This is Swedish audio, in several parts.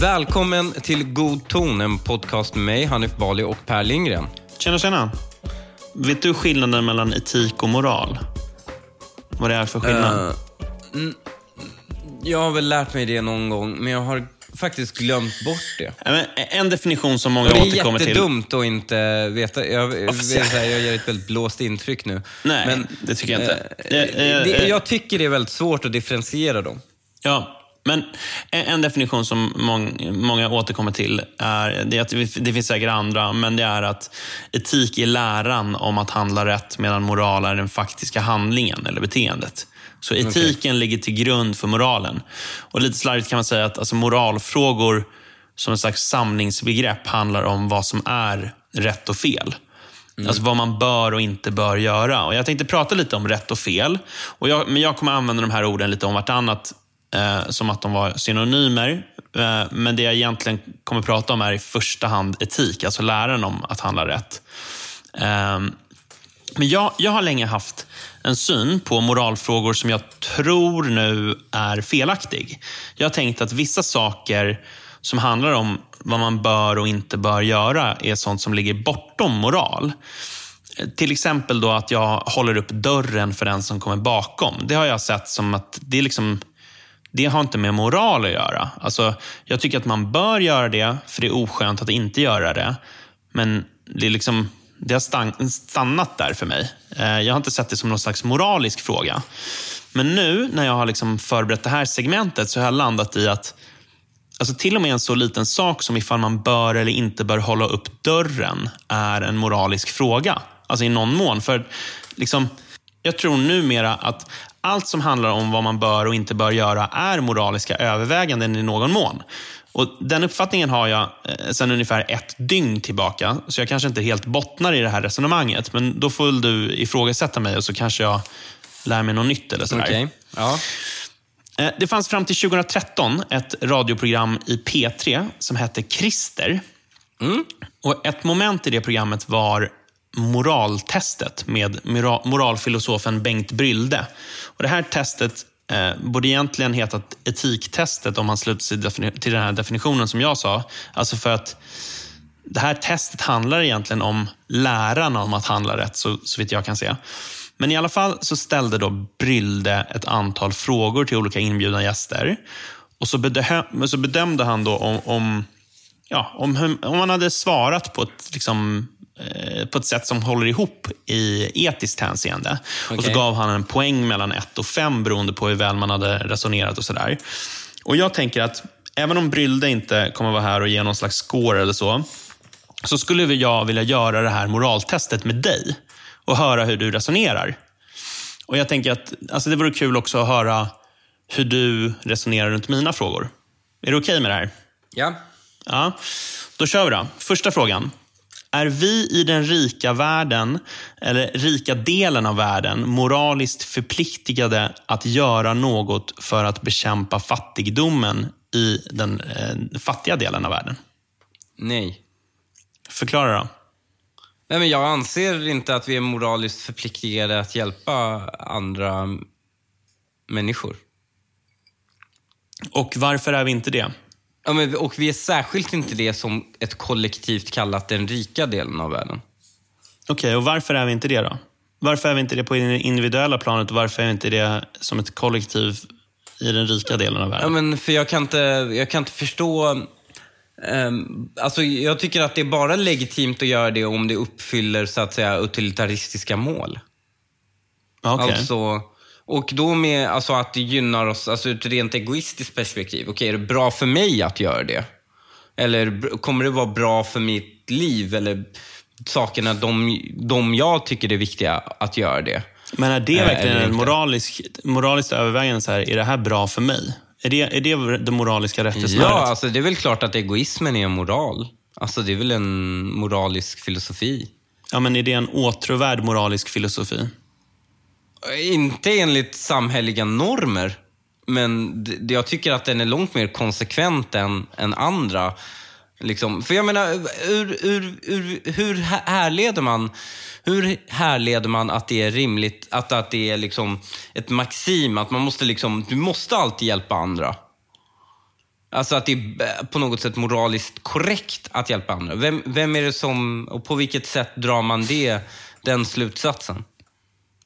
Välkommen till God ton, en podcast med mig, Hanif Bali och Per Lindgren. Tjena, tjena. Vet du skillnaden mellan etik och moral? Vad det är för skillnad? Uh, jag har väl lärt mig det någon gång, men jag har faktiskt glömt bort det. En definition som många återkommer till. Det är jättedumt att inte veta. Jag, jag, jag ger ett väldigt blåst intryck nu. Nej, men, det tycker jag inte. Eh, det, jag tycker det är väldigt svårt att differentiera dem. Ja, men en definition som många återkommer till är, det, är att det finns säkert andra, men det är att etik är läran om att handla rätt medan moral är den faktiska handlingen eller beteendet. Så etiken okay. ligger till grund för moralen. Och Lite slarvigt kan man säga att alltså, moralfrågor som en slags samlingsbegrepp handlar om vad som är rätt och fel. Mm. Alltså vad man bör och inte bör göra. Och Jag tänkte prata lite om rätt och fel. Och jag, men jag kommer använda de här orden lite om vartannat eh, som att de var synonymer. Eh, men det jag egentligen kommer prata om är i första hand etik, alltså läran om att handla rätt. Eh, men jag, jag har länge haft en syn på moralfrågor som jag tror nu är felaktig. Jag har tänkt att vissa saker som handlar om vad man bör och inte bör göra är sånt som ligger bortom moral. Till exempel då att jag håller upp dörren för den som kommer bakom. Det har jag sett som att det är liksom det har inte med moral att göra. Alltså, jag tycker att man bör göra det, för det är oskönt att inte göra det. Men det, är liksom, det har stannat där för mig. Eh, jag har inte sett det som någon slags moralisk fråga. Men nu när jag har liksom förberett det här segmentet så har jag landat i att alltså till och med en så liten sak som ifall man bör eller inte bör hålla upp dörren är en moralisk fråga. Alltså i någon mån. För liksom, jag tror numera att allt som handlar om vad man bör och inte bör göra är moraliska överväganden i någon mån. Och Den uppfattningen har jag eh, sedan ungefär ett dygn tillbaka, så jag kanske inte helt bottnar i det här resonemanget. Men då får du ifrågasätta mig och så kanske jag lär mig något nytt eller sådär. Okay. Ja. Eh, det fanns fram till 2013 ett radioprogram i P3 som hette Christer. Mm. Och Ett moment i det programmet var moraltestet med moralfilosofen Bengt Brylde. Och det här testet eh, borde egentligen hetat etiktestet om man sluter sig till den här definitionen som jag sa. Alltså för att det här testet handlar egentligen om läran om att handla rätt, så, så vitt jag kan se. Men i alla fall så ställde då Brylde ett antal frågor till olika inbjudna gäster. Och så, bedöm, så bedömde han då om, om, ja, om, om man hade svarat på ett liksom, på ett sätt som håller ihop i etiskt hänseende. Okay. Och så gav han en poäng mellan 1 och 5 beroende på hur väl man hade resonerat och sådär. Och jag tänker att även om Brylde inte kommer vara här och ge någon slags score eller så, så skulle jag vilja göra det här moraltestet med dig och höra hur du resonerar. Och jag tänker att alltså det vore kul också att höra hur du resonerar runt mina frågor. Är det okej okay med det här? Ja. Ja, då kör vi då. Första frågan. Är vi i den rika världen, eller rika delen av världen, moraliskt förpliktigade att göra något för att bekämpa fattigdomen i den eh, fattiga delen av världen? Nej. Förklara då. Nej, men jag anser inte att vi är moraliskt förpliktigade att hjälpa andra människor. Och varför är vi inte det? Ja, men, och vi är särskilt inte det som ett kollektivt kallat den rika delen av världen. Okej, okay, och varför är vi inte det då? Varför är vi inte det på det individuella planet och varför är vi inte det som ett kollektiv i den rika delen av världen? Ja, men för jag kan inte, jag kan inte förstå... Um, alltså jag tycker att det är bara legitimt att göra det om det uppfyller så att säga utilitaristiska mål. Okay. Alltså, och då med alltså, att det gynnar oss, alltså ett rent egoistiskt perspektiv. Okej, okay, är det bra för mig att göra det? Eller kommer det vara bra för mitt liv? Eller sakerna, de, de jag tycker är viktiga, att göra det? Men är det eh, verkligen en moralisk, moraliskt övervägande? Så här, är det här bra för mig? Är det är det, det moraliska rättesnöret? Ja, alltså, det är väl klart att egoismen är en moral. Alltså, det är väl en moralisk filosofi. Ja, men är det en åtråvärd moralisk filosofi? Inte enligt samhälleliga normer. Men jag tycker att den är långt mer konsekvent än, än andra. Liksom. För jag menar, hur, ur, ur, hur härleder man hur härleder man att det är rimligt, att, att det är liksom ett maxim, att man måste liksom, du måste alltid hjälpa andra? Alltså att det är på något sätt moraliskt korrekt att hjälpa andra. Vem, vem är det som, och på vilket sätt drar man det, den slutsatsen?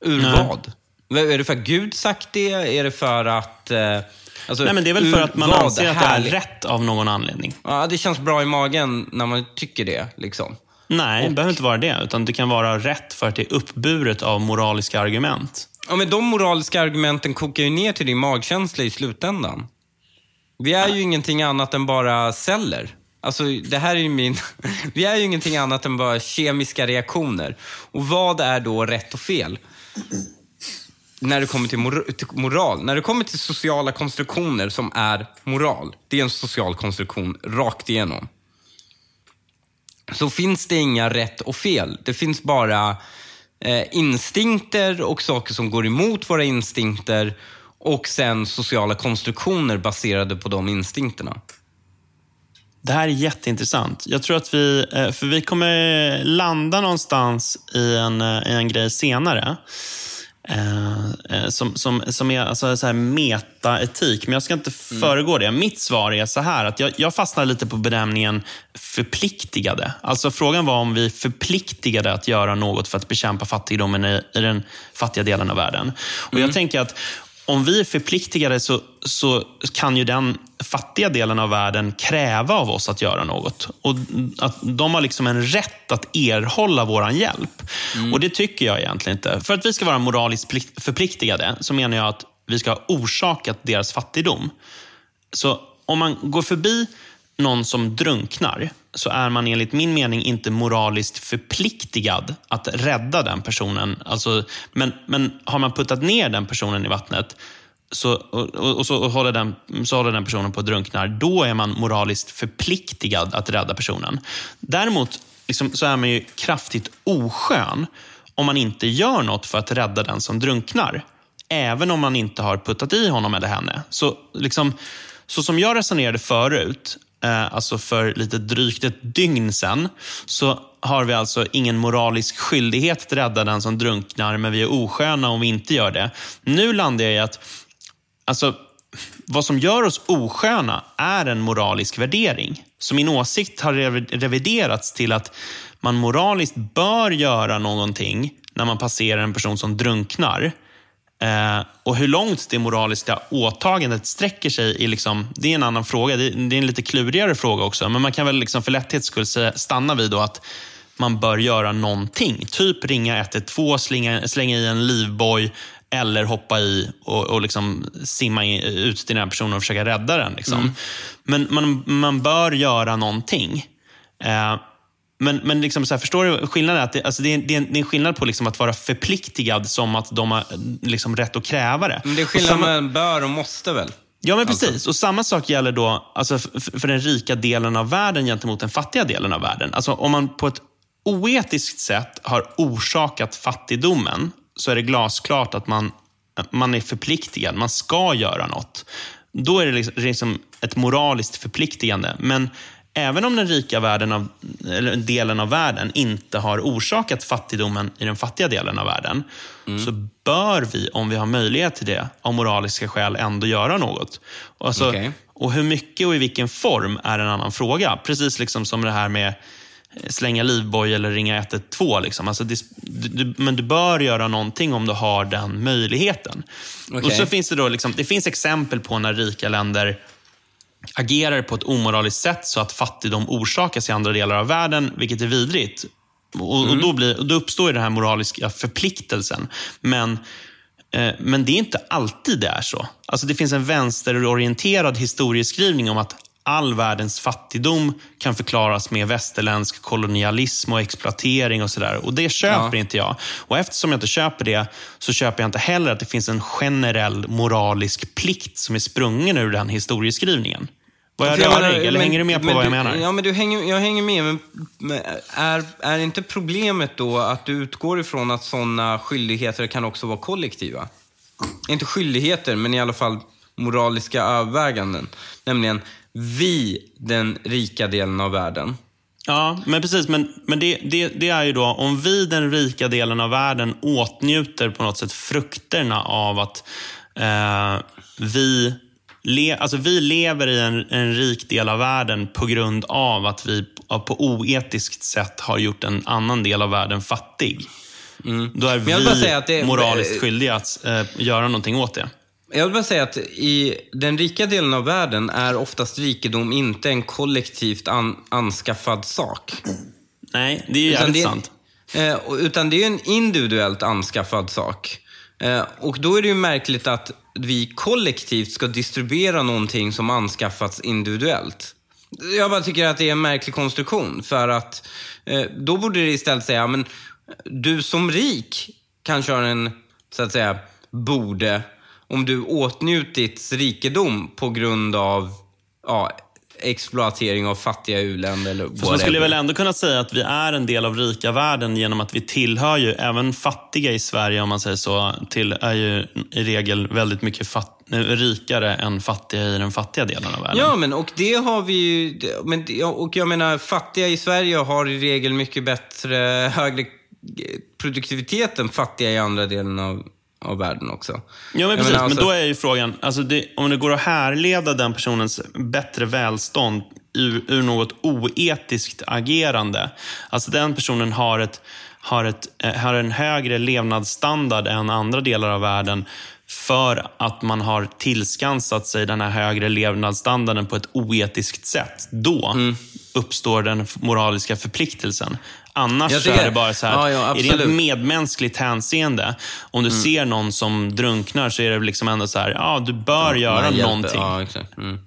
Ur Nej. vad? Är det för att Gud sagt det? Är det för att... Eh, alltså, Nej, men det är väl för att man anser att det är rätt av någon anledning. Ja, det känns bra i magen när man tycker det. Liksom. Nej, det behöver inte vara det. Utan det kan vara rätt för att det är uppburet av moraliska argument. Ja, men de moraliska argumenten kokar ju ner till din magkänsla i slutändan. Vi är ju ingenting annat än bara celler. Alltså, det här är ju min... Vi är ju ingenting annat än bara kemiska reaktioner. Och vad är då rätt och fel? När det kommer till, mor- till moral. När det kommer till sociala konstruktioner som är moral. Det är en social konstruktion rakt igenom. Så finns det inga rätt och fel. Det finns bara eh, instinkter och saker som går emot våra instinkter och sen sociala konstruktioner baserade på de instinkterna. Det här är jätteintressant. Jag tror att vi, eh, för vi kommer landa någonstans i en, eh, i en grej senare. Eh, som, som, som är alltså så här metaetik, men jag ska inte föregå det. Mitt svar är så här, att jag, jag fastnar lite på benämningen förpliktigade. Alltså frågan var om vi är förpliktigade att göra något för att bekämpa fattigdomen i, i den fattiga delen av världen. Och Jag tänker att om vi är förpliktigade så, så kan ju den fattiga delen av världen kräva av oss att göra något. Och att De har liksom en rätt att erhålla vår hjälp. Och Det tycker jag egentligen inte. För att vi ska vara moraliskt plikt- förpliktigade så menar jag att vi ska ha orsakat deras fattigdom. Så om man går förbi någon som drunknar så är man enligt min mening inte moraliskt förpliktigad att rädda den personen. Alltså, men, men har man puttat ner den personen i vattnet så, och, och, så, håller den, så håller den personen på att drunkna, då är man moraliskt förpliktigad att rädda personen. Däremot liksom, så är man ju kraftigt oskön om man inte gör något för att rädda den som drunknar. Även om man inte har puttat i honom eller henne. Så, liksom, så som jag resonerade förut, eh, alltså för lite drygt ett dygn sedan, så har vi alltså ingen moralisk skyldighet att rädda den som drunknar, men vi är osköna om vi inte gör det. Nu landar jag i att Alltså, vad som gör oss osköna är en moralisk värdering. Så min åsikt har reviderats till att man moraliskt bör göra någonting när man passerar en person som drunknar. Eh, och hur långt det moraliska åtagandet sträcker sig, är liksom, det är en annan fråga. Det, det är en lite klurigare fråga också. Men man kan väl liksom för lätthets skull stanna vid då att man bör göra någonting. Typ ringa 112, slänga, slänga i en livboj eller hoppa i och, och liksom simma i, ut till den här personen och försöka rädda den. Liksom. Men man, man bör göra någonting. Eh, men, men liksom så här, förstår du skillnaden? Att det, alltså det, är, det, är en, det är en skillnad på liksom att vara förpliktigad som att de har liksom rätt att kräva det. Men det är skillnad samma- mellan bör och måste väl? Ja, men precis. Och samma sak gäller då alltså, för den rika delen av världen gentemot den fattiga delen av världen. Alltså, om man på ett oetiskt sätt har orsakat fattigdomen så är det glasklart att man, man är förpliktigad. Man ska göra något. Då är det liksom, ett moraliskt förpliktigande. Men även om den rika världen av, delen av världen inte har orsakat fattigdomen i den fattiga delen av världen, så bör vi, om vi har möjlighet till det, av moraliska skäl ändå göra något. Och Alltså, Okej. och hur mycket och i vilken form är en annan fråga. Precis liksom som det här med slänga livboj eller ringa 112. Liksom. Alltså det, du, men du bör göra någonting om du har den möjligheten. Okej. Och så finns det, då liksom, det finns exempel på när rika länder agerar på ett omoraliskt sätt så att fattigdom orsakas i andra delar av världen, vilket är vidrigt. Och, och då, blir, och då uppstår den här moraliska förpliktelsen. Men, eh, men det är inte alltid det är så. Alltså det finns en vänsterorienterad historieskrivning om att all världens fattigdom kan förklaras med västerländsk kolonialism och exploatering och sådär. Och det köper Ja. inte jag. Och eftersom jag inte köper det så köper jag inte heller att det finns en generell moralisk plikt som är sprungen ur den historieskrivningen. Var jag jag rörig, eller men- hänger du med på men vad jag menar? Ja, men du hänger, jag hänger med. Men, men är, är inte problemet då att du utgår ifrån att sådana skyldigheter kan också vara kollektiva? Inte skyldigheter, men i alla fall moraliska överväganden. Nämligen, vi, den rika delen av världen. Ja, men precis. Men, men det, det, det är ju då, om vi, den rika delen av världen, åtnjuter på något sätt frukterna av att eh, vi Le, alltså vi lever i en, en rik del av världen på grund av att vi på oetiskt sätt har gjort en annan del av världen fattig. Då är Mm. vill bara vi moraliskt skyldiga att eh, göra någonting åt det. Jag vill bara säga att i den rika delen av världen är oftast rikedom inte en kollektivt an, anskaffad sak. Nej, det är ju jävligt det, sant. Eh, utan det är en individuellt anskaffad sak. Eh, och då är det ju märkligt att vi kollektivt ska distribuera någonting som anskaffats individuellt. Jag bara tycker att det är en märklig konstruktion. För att eh, då borde det istället säga, men du som rik kanske har en, så att säga, borde, om du åtnjutit rikedom på grund av ja, exploatering av fattiga u-länder eller Fast man skulle väl ändå kunna säga att vi är en del av rika världen genom att vi tillhör ju, även fattiga i Sverige om man säger så, till, är ju i regel väldigt mycket fat, eh, rikare än fattiga i den fattiga delen av världen. Ja, men och det har vi ju... Men, och jag menar, fattiga i Sverige har i regel mycket bättre, högre produktivitet än fattiga i andra delen av, av världen också. Ja, men precis. Men alltså- då är ju frågan, alltså det, om det går att härleda den personens bättre välstånd ur, ur något oetiskt agerande. Alltså den personen har, ett, har, ett, eh, har en högre levnadsstandard än andra delar av världen för att man har tillskansat sig den här högre levnadsstandarden på ett oetiskt sätt. Då Mm. uppstår den moraliska förpliktelsen. Annars tycker- är det bara så här, Ja, ja, i rent absolut. medmänskligt hänseende, om du Mm. ser någon som drunknar så är det liksom ändå så här, ja, du bör göra Man hjälper- någonting. Ja, exakt. Mm.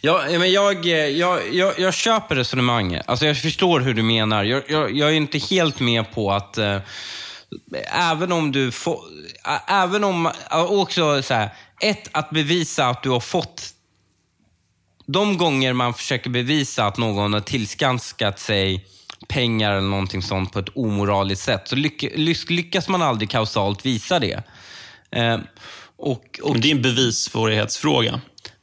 Ja, men jag, jag, jag, jag köper resonemanget. Alltså jag förstår hur du menar. Jag, jag, jag är inte helt med på att eh, även om du får... Även om... Också så här, ett, att bevisa att du har fått de gånger man försöker bevisa att någon har tillskanskat sig pengar eller någonting sånt på ett omoraliskt sätt, så lyck, lyck, lyckas man aldrig kausalt visa det. Eh, och, och Men det är en bevissvårighetsfråga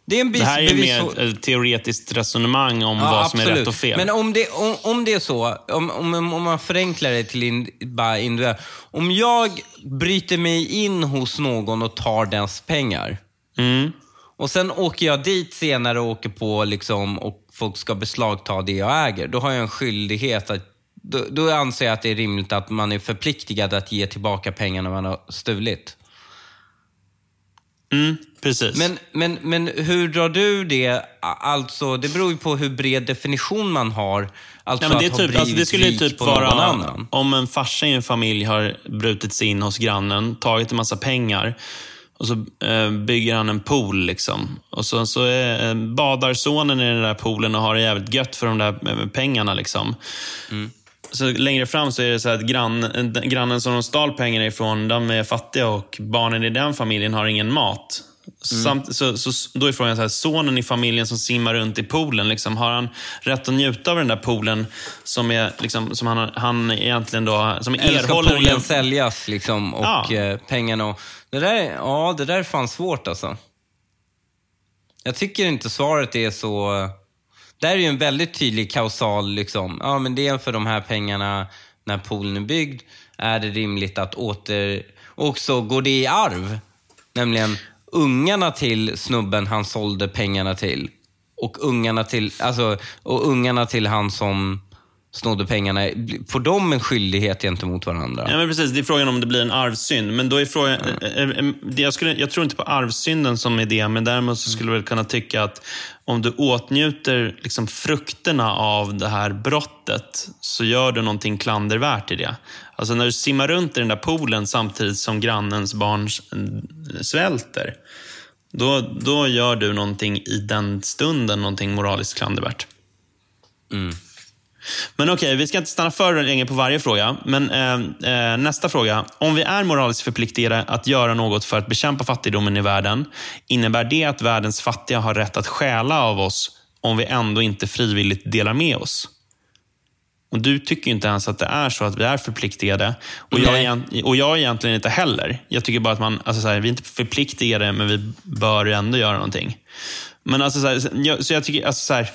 det är en Det här är ju mer ett teoretiskt resonemang om Ja, vad som är absolut. rätt och fel. Men om det, om, om det är så, om, om, om man förenklar det till in, bara individuellt. Om jag bryter mig in hos någon och tar dens pengar Mm. och sen åker jag dit senare och åker på liksom, och folk ska beslagta det jag äger. Då har jag en skyldighet att då, då anser jag att det är rimligt att man är förpliktigad att ge tillbaka pengarna man har stulit. Mm, precis. Men, men, men hur drar du det? Alltså, det beror ju på hur bred definition man har. Alltså Ja, men det, är typ, alltså det skulle ju typ vara annan. om en farsa i en familj har brutit sig in hos grannen, tagit en massa pengar och så eh, bygger han en pool. liksom. Och så, så eh, badar sonen i den där poolen och har det jävligt gött för de där eh, pengarna. liksom. Mm. Så längre fram så är det så att grann, grannen som de stal pengarna ifrån, de är fattiga och barnen i den familjen har ingen mat. Mm. Samt, så, så, då är frågan så här, sonen i familjen som simmar runt i poolen, liksom, har han rätt att njuta av den där poolen som, är, liksom, som han, han egentligen då, som Eller ska poolen säljas liksom och Ja. eh, pengarna och... Det där, är- ja, det där är fan svårt alltså. Jag tycker inte svaret är så... Där är ju en väldigt tydlig kausal liksom. Ja, men det är för de här pengarna när poolen är byggd. Är det rimligt att åter... Och så går det i arv. Nämligen ungarna till snubben han sålde pengarna till. Och ungarna till, alltså, och ungarna till han som snodde pengarna. Får de en skyldighet gentemot varandra? Ja, men precis. Det är frågan om det blir en arvsynd. Men då är frågan, det- jag, skulle, jag tror inte på arvsynden som idé, men däremot så skulle jag väl kunna tycka att om du åtnjuter liksom frukterna av det här brottet så gör du någonting klandervärt i det. Alltså när du simmar runt i den där poolen samtidigt som grannens barn svälter, då, då gör du någonting i den stunden, någonting moraliskt klandervärt. Men okej, vi ska inte stanna för länge på varje fråga. Men eh, eh, nästa fråga. Om vi är moraliskt förpliktigade att göra något för att bekämpa fattigdomen i världen, innebär det att världens fattiga har rätt att stjäla av oss om vi ändå inte frivilligt delar med oss? Och Du tycker ju inte ens att det är så att vi är förpliktigade. Och jag, och jag egentligen inte heller. Jag tycker bara att man, alltså så här, vi är inte förpliktigade, men vi bör ändå göra någonting. Men alltså så, här, jag, så jag tycker, alltså så här,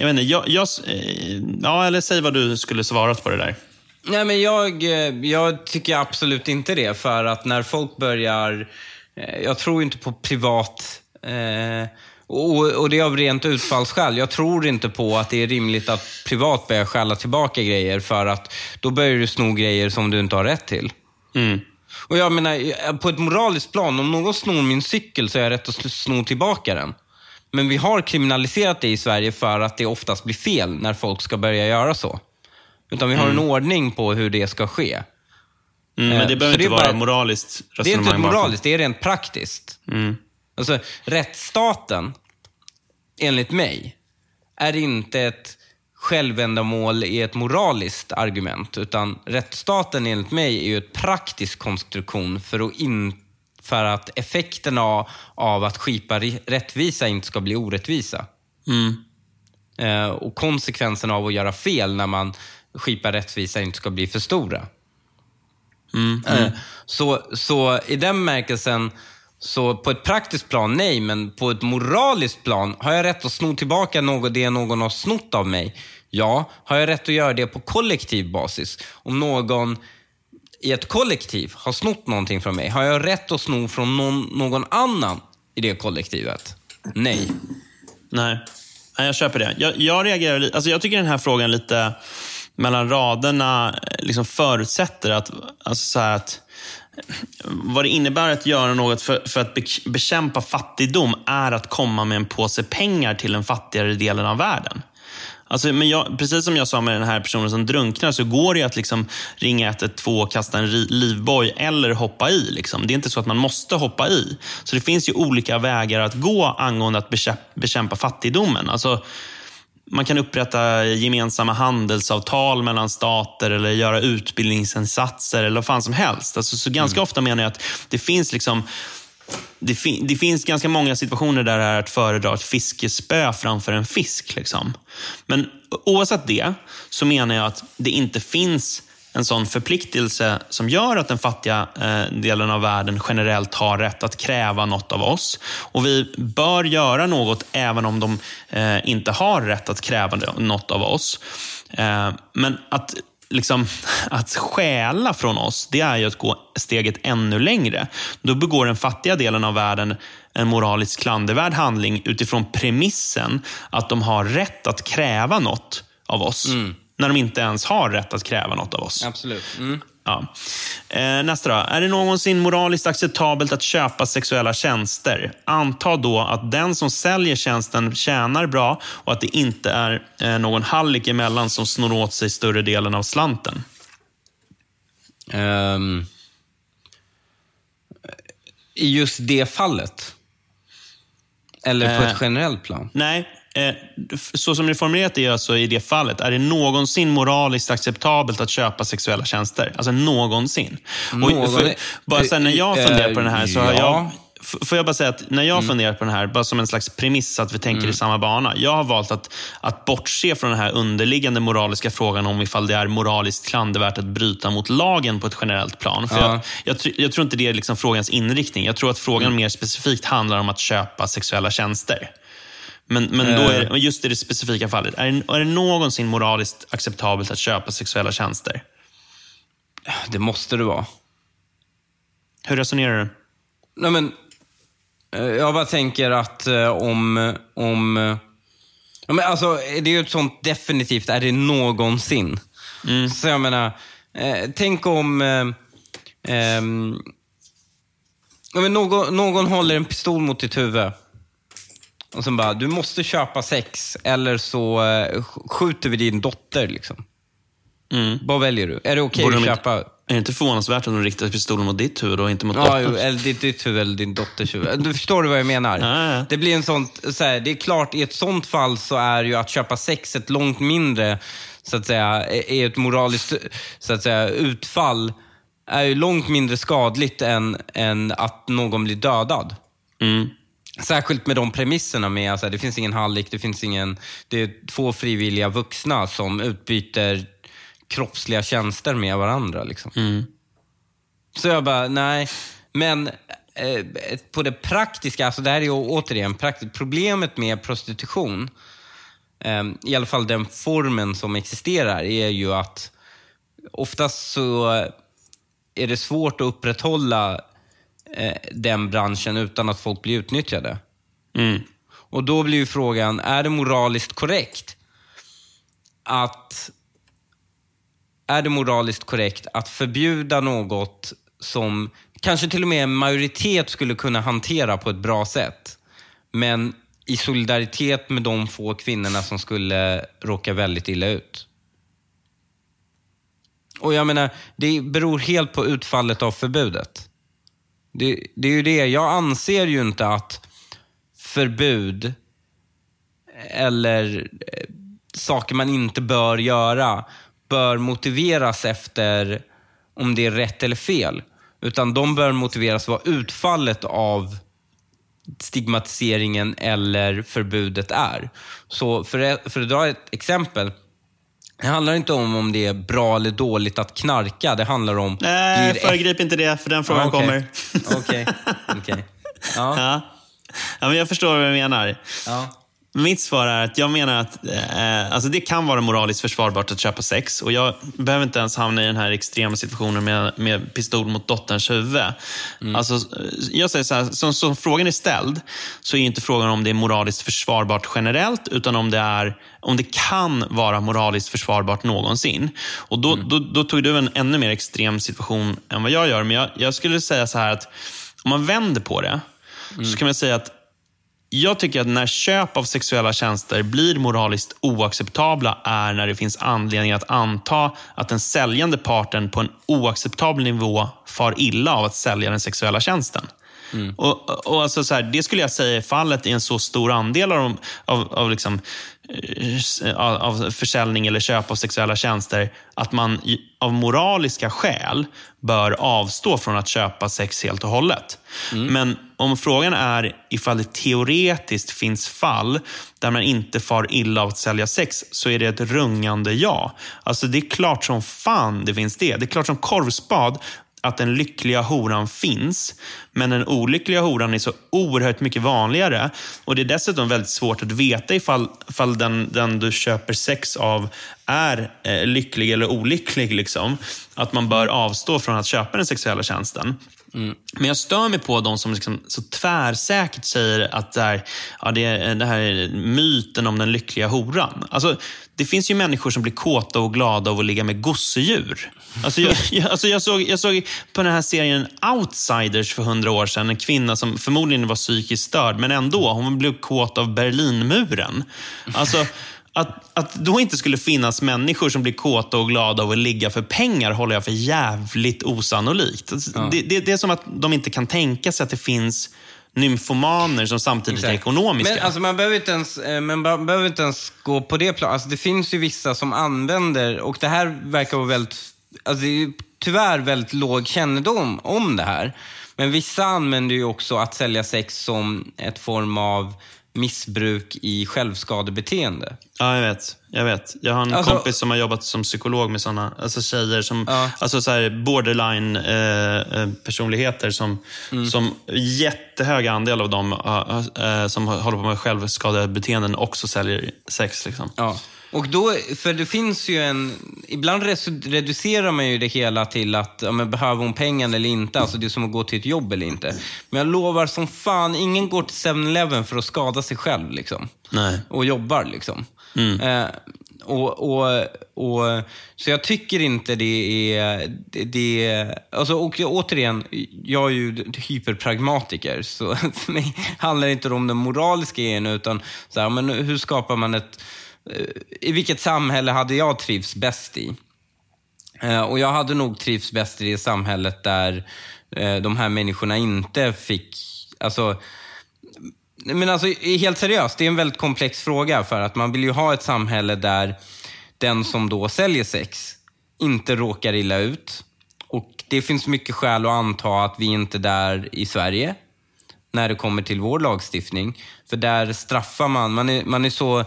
jag vet inte, jag, jag, eh, ja, eller säg vad du skulle svarat på det där. Nej, men jag, eh, jag tycker absolut inte det. För att när folk börjar eh, jag tror inte på privat eh, och, och det är av rent utfallsskäl. Jag tror inte på att det är rimligt att privat börjar stjäla tillbaka grejer för att då börjar du sno grejer som du inte har rätt till. Mm. Och jag menar, på ett moraliskt plan, om någon snor min cykel så har jag rätt att sno tillbaka den. Men vi har kriminaliserat det i Sverige för att det oftast blir fel när folk ska börja göra så. Utan vi har en ordning på hur det ska ske. Mm, men det Eh, behöver det inte är vara bara- moraliskt Det är inte moraliskt, det är rent praktiskt. Mm. Alltså, rättsstaten, enligt mig, är inte ett självändamål i ett moraliskt argument. Utan rättsstaten enligt mig är ju ett praktisk konstruktion för att, in, för att effekterna av, av att skipa rättvisa inte ska bli orättvisa. Mm. Eh, och konsekvenserna av att göra fel när man skipar rättvisa inte ska bli för stora. Mm. Eh, Så, så i den märkelsen, så på ett praktiskt plan, nej, men på ett moraliskt plan, har jag rätt att sno tillbaka något det någon har snott av mig? Ja. Har jag rätt att göra det på kollektiv basis? Om någon i ett kollektiv har snott någonting från mig, har jag rätt att sno från någon, någon annan i det kollektivet? Nej. Nej. Nej, jag köper det. Jag, jag reagerar alltså Jag tycker den här frågan lite mellan raderna eh, liksom förutsätter att, alltså så här att eh, vad det innebär att göra något för, för att bekämpa fattigdom är att komma med en påse pengar till den fattigare delen av världen. Alltså, men jag, precis som jag sa med den här personen som drunknar så går det att liksom ringa 112, kasta en livboj eller hoppa i. Liksom. Det är inte så att man måste hoppa i. Så det finns ju olika vägar att gå angående att bekämpa, fattigdomen. Alltså, man kan upprätta gemensamma handelsavtal mellan stater eller göra utbildningsinsatser eller vad fan som helst. Alltså, så ganska ofta menar jag att det finns liksom det, fin- det finns ganska många situationer där det är att föredra ett fiskespö framför en fisk. Liksom. Men oavsett det så menar jag att det inte finns en sån förpliktelse som gör att den fattiga eh, delen av världen generellt har rätt att kräva något av oss. Och vi bör göra något även om de eh, inte har rätt att kräva något av oss. Eh, men att liksom, att stjäla från oss, det är ju att gå steget ännu längre. Då begår den fattiga delen av världen en moraliskt klandervärd handling utifrån premissen att de har rätt att kräva något av oss. När de inte ens har rätt att kräva något av oss. Absolut. Mm. Ja. Eh, nästa då. Är det någonsin moraliskt acceptabelt att köpa sexuella tjänster? Anta då att den som säljer tjänsten tjänar bra och att det inte är eh, någon hallick emellan som snor åt sig större delen av slanten. Ehm, I just det fallet? Eller på Eh, ett generellt plan? Nej, eh, så som det är formulerat är alltså i det fallet, är det någonsin moraliskt acceptabelt att köpa sexuella tjänster? Alltså någonsin. Och Någon- för, bara sen när jag Eh, funderar på den här så har ja. jag Får jag bara säga att när jag har funderat på den här, bara som en slags premiss att vi tänker i samma bana. Jag har valt att, att bortse från den här underliggande moraliska frågan om ifall det är moraliskt klandervärt att bryta mot lagen på ett generellt plan. För Ja. jag, jag, jag tror inte det är liksom frågans inriktning. Jag tror att frågan mer specifikt handlar om att köpa sexuella tjänster. Men, men då är, det- just i det specifika fallet, är det, är det någonsin moraliskt acceptabelt att köpa sexuella tjänster? Det måste det vara. Hur resonerar du? Nej, men, eh, jag bara tänker att eh, om... om eh, ja, men alltså, det är ju ett sånt definitivt, är det någonsin? Så jag menar, eh, tänk om... Eh, men någon, någon håller en pistol mot ditt huvud. Och sen bara, du måste köpa sex eller så eh, sk- skjuter vi din dotter. Liksom. Mm. Vad väljer du? Är det okej Borde att de inte- köpa... Är det inte förvånansvärt om de riktar pistolen mot ditt huvud och inte mot Ja, dotterns? jo, eller ditt, ditt huvud eller din dotters huvud. Du förstår du vad jag menar? Ja, ja. Det blir en sånt, så här, det är klart, i ett sånt fall så är ju att köpa sex ett långt mindre, så att säga, är ett moraliskt så att säga, utfall, är ju långt mindre skadligt än, än att någon blir dödad. Mm. Särskilt med de premisserna med, alltså, det finns ingen hallick, det finns ingen, det är två frivilliga vuxna som utbyter kroppsliga tjänster med varandra. Liksom. Mm. Så jag bara, nej. Men eh, på det praktiska, alltså det här är ju återigen praktiskt. Problemet med prostitution, eh, i alla fall den formen som existerar, är ju att oftast så är det svårt att upprätthålla eh, den branschen utan att folk blir utnyttjade. Mm. Och då blir ju frågan, är det moraliskt korrekt att är det moraliskt korrekt att förbjuda något som kanske till och med en majoritet skulle kunna hantera på ett bra sätt. Men i solidaritet med de få kvinnorna som skulle råka väldigt illa ut. Och jag menar, det beror helt på utfallet av förbudet. Det, det är ju det, jag anser ju inte att förbud eller eh, saker man inte bör göra bör motiveras efter om det är rätt eller fel. Utan de bör motiveras vad utfallet av stigmatiseringen eller förbudet är. Så för, för att dra ett exempel. Det handlar inte om om det är bra eller dåligt att knarka. Det handlar om... Nej, föregrip inte det, för den frågan Ja, okej. kommer. Okej, okej. Ja, Ja. ja, men jag förstår vad du menar. ja. Mitt svar är att jag menar att eh, alltså det kan vara moraliskt försvarbart att köpa sex. Och Jag behöver inte ens hamna i den här extrema situationen med, med pistol mot dotterns huvud. Alltså, eh, jag säger så här, som, som frågan är ställd så är inte frågan om det är moraliskt försvarbart generellt, utan om det, är, om det kan vara moraliskt försvarbart någonsin. Och Då, då, då tog du en ännu mer extrem situation än vad jag gör. Men jag, jag skulle säga så här att om man vänder på det, så kan man säga att jag tycker att när köp av sexuella tjänster blir moraliskt oacceptabla är när det finns anledning att anta att den säljande parten på en oacceptabel nivå far illa av att sälja den sexuella tjänsten. Och, och alltså så här, det skulle jag säga är fallet i en så stor andel av, av, av, liksom, av, försäljning eller köp av sexuella tjänster att man av moraliska skäl bör avstå från att köpa sex helt och hållet. Men om frågan är ifall det teoretiskt finns fall där man inte far illa av att sälja sex, så är det ett rungande ja. Alltså Det är klart som fan det finns det. Det är klart som korvspad att den lyckliga horan finns, men den olyckliga horan är så oerhört mycket vanligare. Och Det är dessutom väldigt svårt att veta ifall, ifall den, den du köper sex av är eh, lycklig eller olycklig. Liksom. Att man bör avstå från att köpa den sexuella tjänsten. Mm. Men jag stör mig på de som liksom så tvärsäkert säger att det, här, ja, det, är, det här är myten om den lyckliga horan. Alltså, det finns ju människor som blir kåta och glada av att ligga med gosedjur. Alltså jag, jag, alltså jag, såg, jag såg på den här serien Outsiders för hundra år sedan. En kvinna som förmodligen var psykiskt störd, men ändå. Hon blev kåt av Berlinmuren. Alltså, att, att då inte skulle finnas människor som blir kåta och glada av att ligga för pengar håller jag för jävligt osannolikt. Alltså, Det, det, det är som att de inte kan tänka sig att det finns nymfomaner som samtidigt är ekonomiska. Men alltså, man, behöver inte ens, eh, men man behöver inte ens gå på det planet. Alltså, det finns ju vissa som använder, och det här verkar vara väldigt, alltså, det är ju tyvärr väldigt låg kännedom om det här. Men vissa använder ju också att sälja sex som ett form av missbruk i självskadebeteende. Ja, jag vet. Jag vet. Jag har en Alltså- kompis som har jobbat som psykolog med såna alltså tjejer som, Ja. alltså så här borderline eh, eh, personligheter som, Mm. som jättehög andel av dem eh, eh, som håller på med självskadebeteenden också säljer sex. Liksom. Ja. Och då, för det finns ju en... Ibland reducerar man ju det hela till att, ja, men behöver hon pengarna eller inte? Alltså det är som att gå till ett jobb eller inte. Men jag lovar som fan, ingen går till 7-Eleven för att skada sig själv liksom. Nej. Och jobbar liksom. Eh, och, och, och, så jag tycker inte det är... Det, det, alltså, och återigen, jag är ju hyperpragmatiker, så för mig handlar det inte om den moraliska grejen, utan så här, men hur skapar man ett... Eh, I vilket samhälle hade jag trivs bäst i? Eh, och jag hade nog trivs bäst i det samhället där eh, de här människorna inte fick... Alltså, men alltså, helt seriöst, det är en väldigt komplex fråga för att man vill ju ha ett samhälle där den som då säljer sex inte råkar illa ut. Och det finns mycket skäl att anta att vi inte är där i Sverige när det kommer till vår lagstiftning. För där straffar man, man är, man är så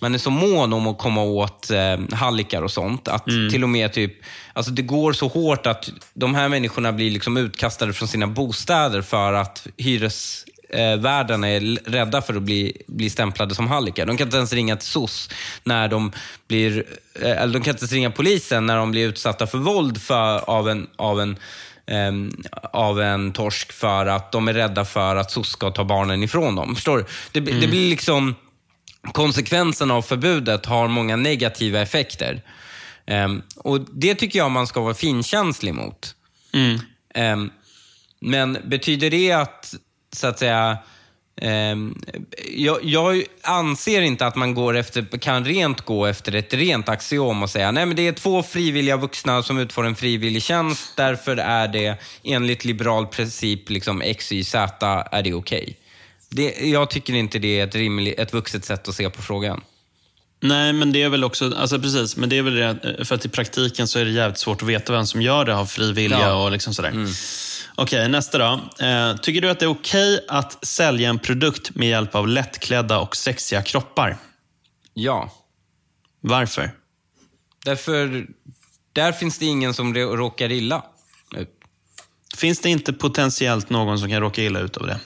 man är så mån om att komma åt eh, hallickar och sånt. Att till och med typ, alltså det går så hårt att de här människorna blir liksom utkastade från sina bostäder för att hyres, eh, är rädda för att bli, bli stämplade som hallickar. De kan inte ens ringa till SOS när de blir, eh, eller de kan inte ens ringa polisen när de blir utsatta för våld för, av en, av en ehm, av en torsk för att de är rädda för att SOS ska ta barnen ifrån dem. Förstår du? Det, det blir liksom konsekvensen av förbudet har många negativa effekter. Ehm, och Det tycker jag man ska vara finkänslig mot. Ehm, men betyder det att, så att säga, ehm, jag, jag anser inte att man går efter, kan rent gå efter ett rent axiom och säga nej men det är två frivilliga vuxna som utför en frivillig tjänst, därför är det enligt liberal princip liksom X, Y, Z är det okej. Det, jag tycker inte det är ett, rimligt, ett vuxet sätt att se på frågan. Nej, men det är väl också, alltså precis, men det är väl det, för att i praktiken så är det jävligt svårt att veta vem som gör det av fri vilja Ja. och liksom sådär. Okej, nästa då. Eh, tycker du att det är okej att sälja en produkt med hjälp av lättklädda och sexiga kroppar? Ja. Varför? Därför, där finns det ingen som rå- råkar illa ut. Finns det inte potentiellt någon som kan råka illa ut av det?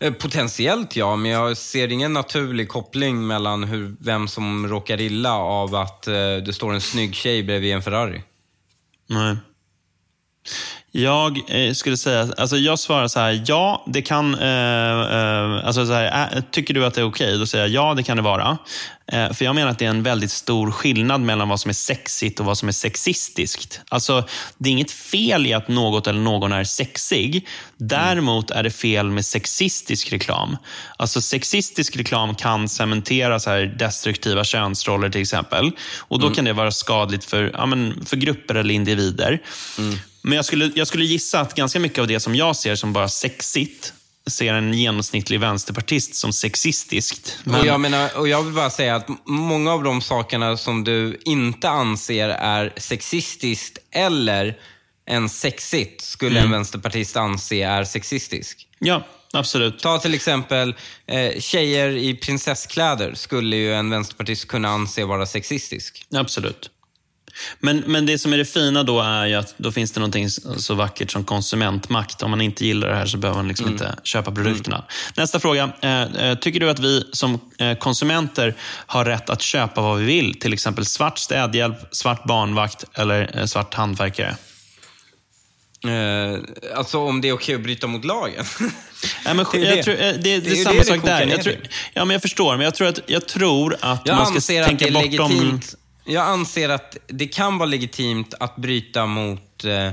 Eh, potentiellt ja, men jag ser ingen naturlig koppling mellan hur, vem som råkar illa av att eh, det står en snygg tjej bredvid en Ferrari. Nej. Jag eh, skulle säga, alltså jag svarar så här, ja det kan, eh, eh, alltså så här, tycker du att det är okej? Då säger jag ja det kan det vara. Eh, för jag menar att det är en väldigt stor skillnad mellan vad som är sexigt och vad som är sexistiskt. Alltså det är inget fel i att något eller någon är sexig. Däremot är det fel med sexistisk reklam. Alltså sexistisk reklam kan cementera så här destruktiva könsroller till exempel. Och då kan det vara skadligt för, ja, men, för grupper eller individer. Men jag skulle, jag skulle gissa att ganska mycket av det som jag ser som bara sexigt ser en genomsnittlig vänsterpartist som sexistiskt. Men, Och, jag menar, och jag vill bara säga att många av de sakerna som du inte anser är sexistiskt eller ens sexigt skulle en vänsterpartist anse är sexistisk. Ja, absolut. Ta till exempel eh, tjejer i prinsesskläder skulle ju en vänsterpartist kunna anse vara sexistisk. Absolut. Men, men det som är det fina då är ju att då finns det någonting så vackert som konsumentmakt. Om man inte gillar det här så behöver man liksom inte köpa produkterna. Nästa fråga. Eh, eh, tycker du att vi som eh, konsumenter har rätt att köpa vad vi vill? Till exempel svart städhjälp, svart barnvakt eller svart hantverkare? Eh, alltså om det är okej att bryta mot lagen. Nej, men, Det är jag det. Tror, det, det, Det är är ju samma det det sak där. Jag tror, ja, men jag förstår, men jag tror att, jag tror att Jag man ska det tänka är bortom... legitimt. Jag anser att det kan vara legitimt att bryta mot eh,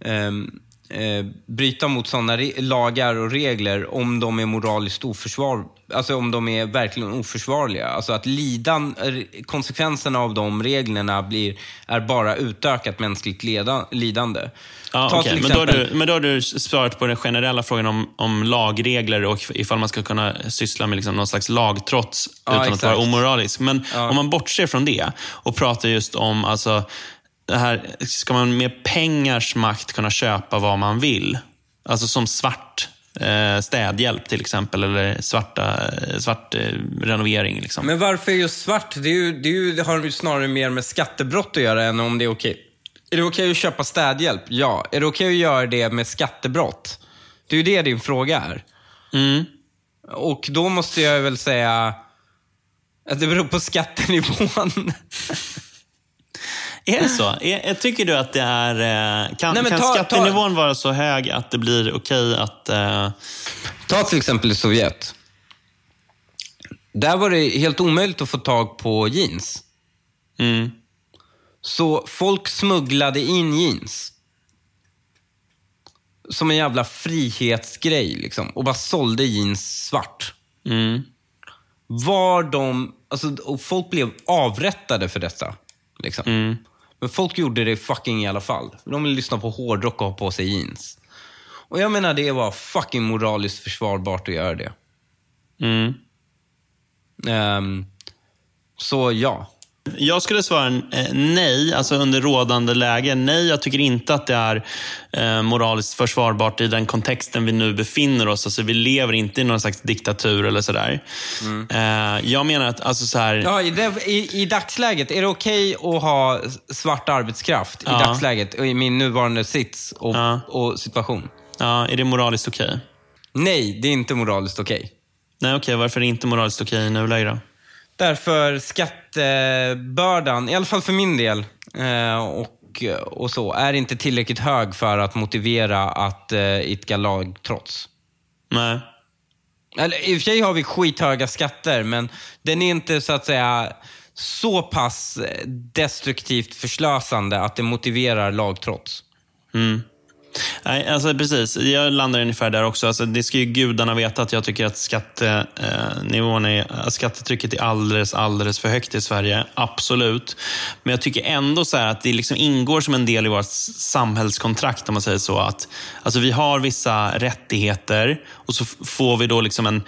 ehm, eh, bryta mot sådana lagar och regler om de är moraliskt oförsvar, alltså om de är verkligen oförsvarliga. Alltså att lidan, eh, konsekvenserna av de reglerna blir, är bara utökat mänskligt leda, lidande. Ja, Ta okej. till men, då exempel- du, men då har du svarat på den generella frågan om, om lagregler och ifall man ska kunna syssla med liksom någon slags lagtrots Ja, utan att exakt. vara omoralisk. Men Ja. om man bortser från det och pratar just om, alltså, det här, ska man med pengars makt kunna köpa vad man vill? Alltså som svart eh, städhjälp till exempel, eller svarta, svart eh, renovering. Liksom. Men varför just svart? Det, är ju, det, är ju, det har ju snarare mer med skattebrott att göra än om det är okej. Är det okej att köpa städhjälp? Ja. Är det okej att göra det med skattebrott? Det är ju det din fråga är. Mm. Och då måste jag väl säga att det beror på skattenivån. Är det så? Är, tycker du att det är... eh, Kan, Nej, men kan ta- skattenivån vara så hög att det blir okej att... eh, Ta till exempel i Sovjet. Där var det helt omöjligt att få tag på jeans. mm, Så folk smugglade in jeans. Som en jävla frihetsgrej liksom. Och bara sålde jeans svart. mm. Var de... Alltså, och folk blev avrättade för detta. Liksom. Mm. Men folk gjorde det fucking i alla fall. De ville lyssna på hårdrock och ha på sig jeans. Och jag menar det var fucking moraliskt försvarbart att göra det. Mm. Ehm, så ja. Jag skulle svara eh, nej, alltså under rådande läge. Nej, jag tycker inte att det är eh, moraliskt försvarbart i den kontexten vi nu befinner oss. Alltså, vi lever inte i någon slags diktatur eller sådär. Eh, jag menar att, alltså så här, ja i, i, dagsläget, är det okej att ha svart arbetskraft i Ja. dagsläget? och I min nuvarande sits och, Ja. och situation? ja, är det moraliskt okej? Nej, det är inte moraliskt okej. Nej, okej. Varför är det inte moraliskt okej i nuläget då? Därför skattebördan, i alla fall för min del, eh, och, och så, är inte tillräckligt hög för att motivera att eh, idka lagtrots. Nej. Eller, I och för sig har vi skithöga skatter, men den är inte så att säga så pass destruktivt förslösande att det motiverar lagtrots. Mm. Nej, alltså precis. Jag landar ungefär där också. Alltså, det ska ju gudarna veta att jag tycker att skattenivån eh, är, skattetrycket är alldeles, alldeles för högt i Sverige. Absolut. Men jag tycker ändå så att det liksom ingår som en del i vårt samhällskontrakt, om man säger så. Att, alltså, vi har vissa rättigheter och så får vi då liksom en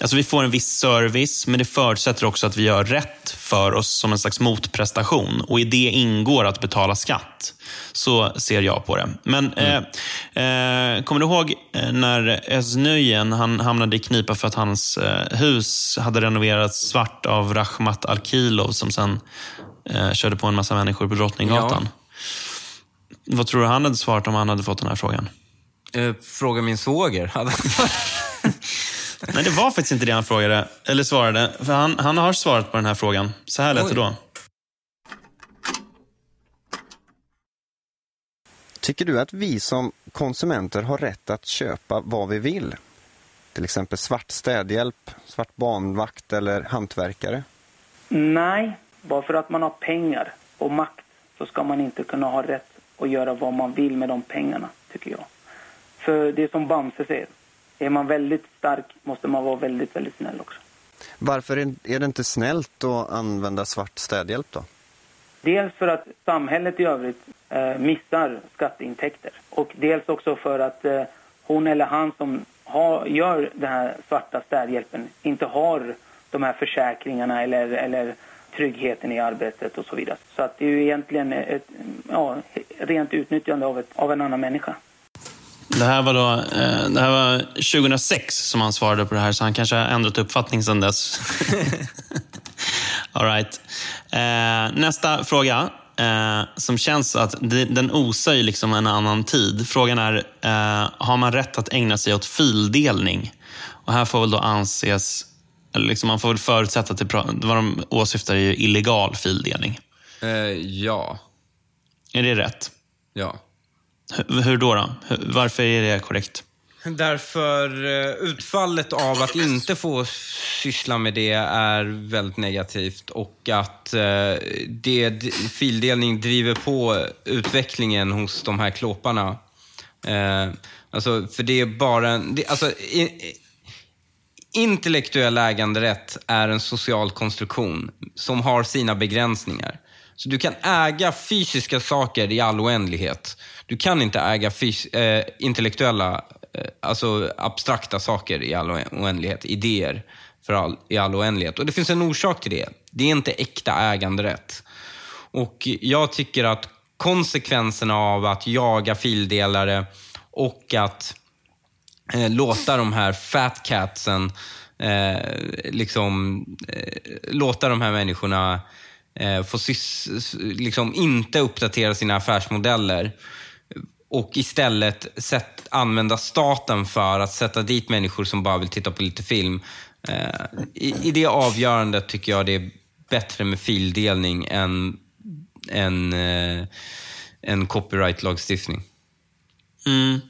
Alltså vi får en viss service, men det förutsätter också att vi gör rätt för oss som en slags motprestation. Och i det ingår att betala skatt. Så ser jag på det. Men mm. eh, eh, kommer du ihåg eh, när Öznöjen han hamnade i knipa för att hans eh, hus hade renoverats svart av Rahmat Alkilov som sen eh, körde på en massa människor på Drottninggatan? Ja. Vad tror du han hade svarat om han hade fått den här frågan? Eh, fråga min svåger. Nej, det var faktiskt inte det han frågade, eller svarade. För han, han har svarat på den här frågan. Så här lät det då. Tycker du att vi som konsumenter har rätt att köpa vad vi vill? Till exempel svart städhjälp, svart barnvakt eller hantverkare? Nej, bara för att man har pengar och makt så ska man inte kunna ha rätt att göra vad man vill med de pengarna, tycker jag. För det är som Bamse säger, är man väldigt stark måste man vara väldigt, väldigt snäll också. Varför är det inte snällt att använda svart städhjälp då? Dels för att samhället i övrigt eh, missar skatteintäkter. Och dels också för att eh, hon eller han som har, gör den här svarta städhjälpen inte har de här försäkringarna eller, eller tryggheten i arbetet och så vidare. Så att det är ju egentligen ett ja, rent utnyttjande av, ett, av en annan människa. Det här var då, eh, det här var 2006 som han svarade på det här, så han kanske har ändrat uppfattning sedan dess. All right. Eh, nästa fråga, eh, som känns att den osar ju liksom en annan tid. Frågan är, har man rätt att ägna sig åt fildelning? Och här får väl då anses, liksom man får väl förutsätta att det, vad de åsyftar är illegal fildelning. ja. Är det rätt? Ja. Hur då? då? Varför är det korrekt? Därför eh, utfallet av att inte få syssla med det är väldigt negativt och att eh, det, fildelning driver på utvecklingen hos de här klåparna. Eh, alltså, för det är bara en... Alltså, intellektuell äganderätt är en social konstruktion som har sina begränsningar. Så du kan äga fysiska saker i all oändlighet. Du kan inte äga fys- äh, intellektuella, äh, alltså abstrakta saker i all oändlighet. Idéer för all, i all oändlighet. Och det finns en orsak till det. Det är inte äkta äganderätt. Och jag tycker att konsekvenserna av att jaga fildelare och att eh, låta de här fat catsen, eh, liksom, eh, låta de här människorna eh, få sys- liksom inte uppdatera sina affärsmodeller och istället sätt, använda staten för att sätta dit människor som bara vill titta på lite film. Eh, i, I det avgörandet tycker jag det är bättre med fildelning än, än, eh, än copyright-lagstiftning. Mm.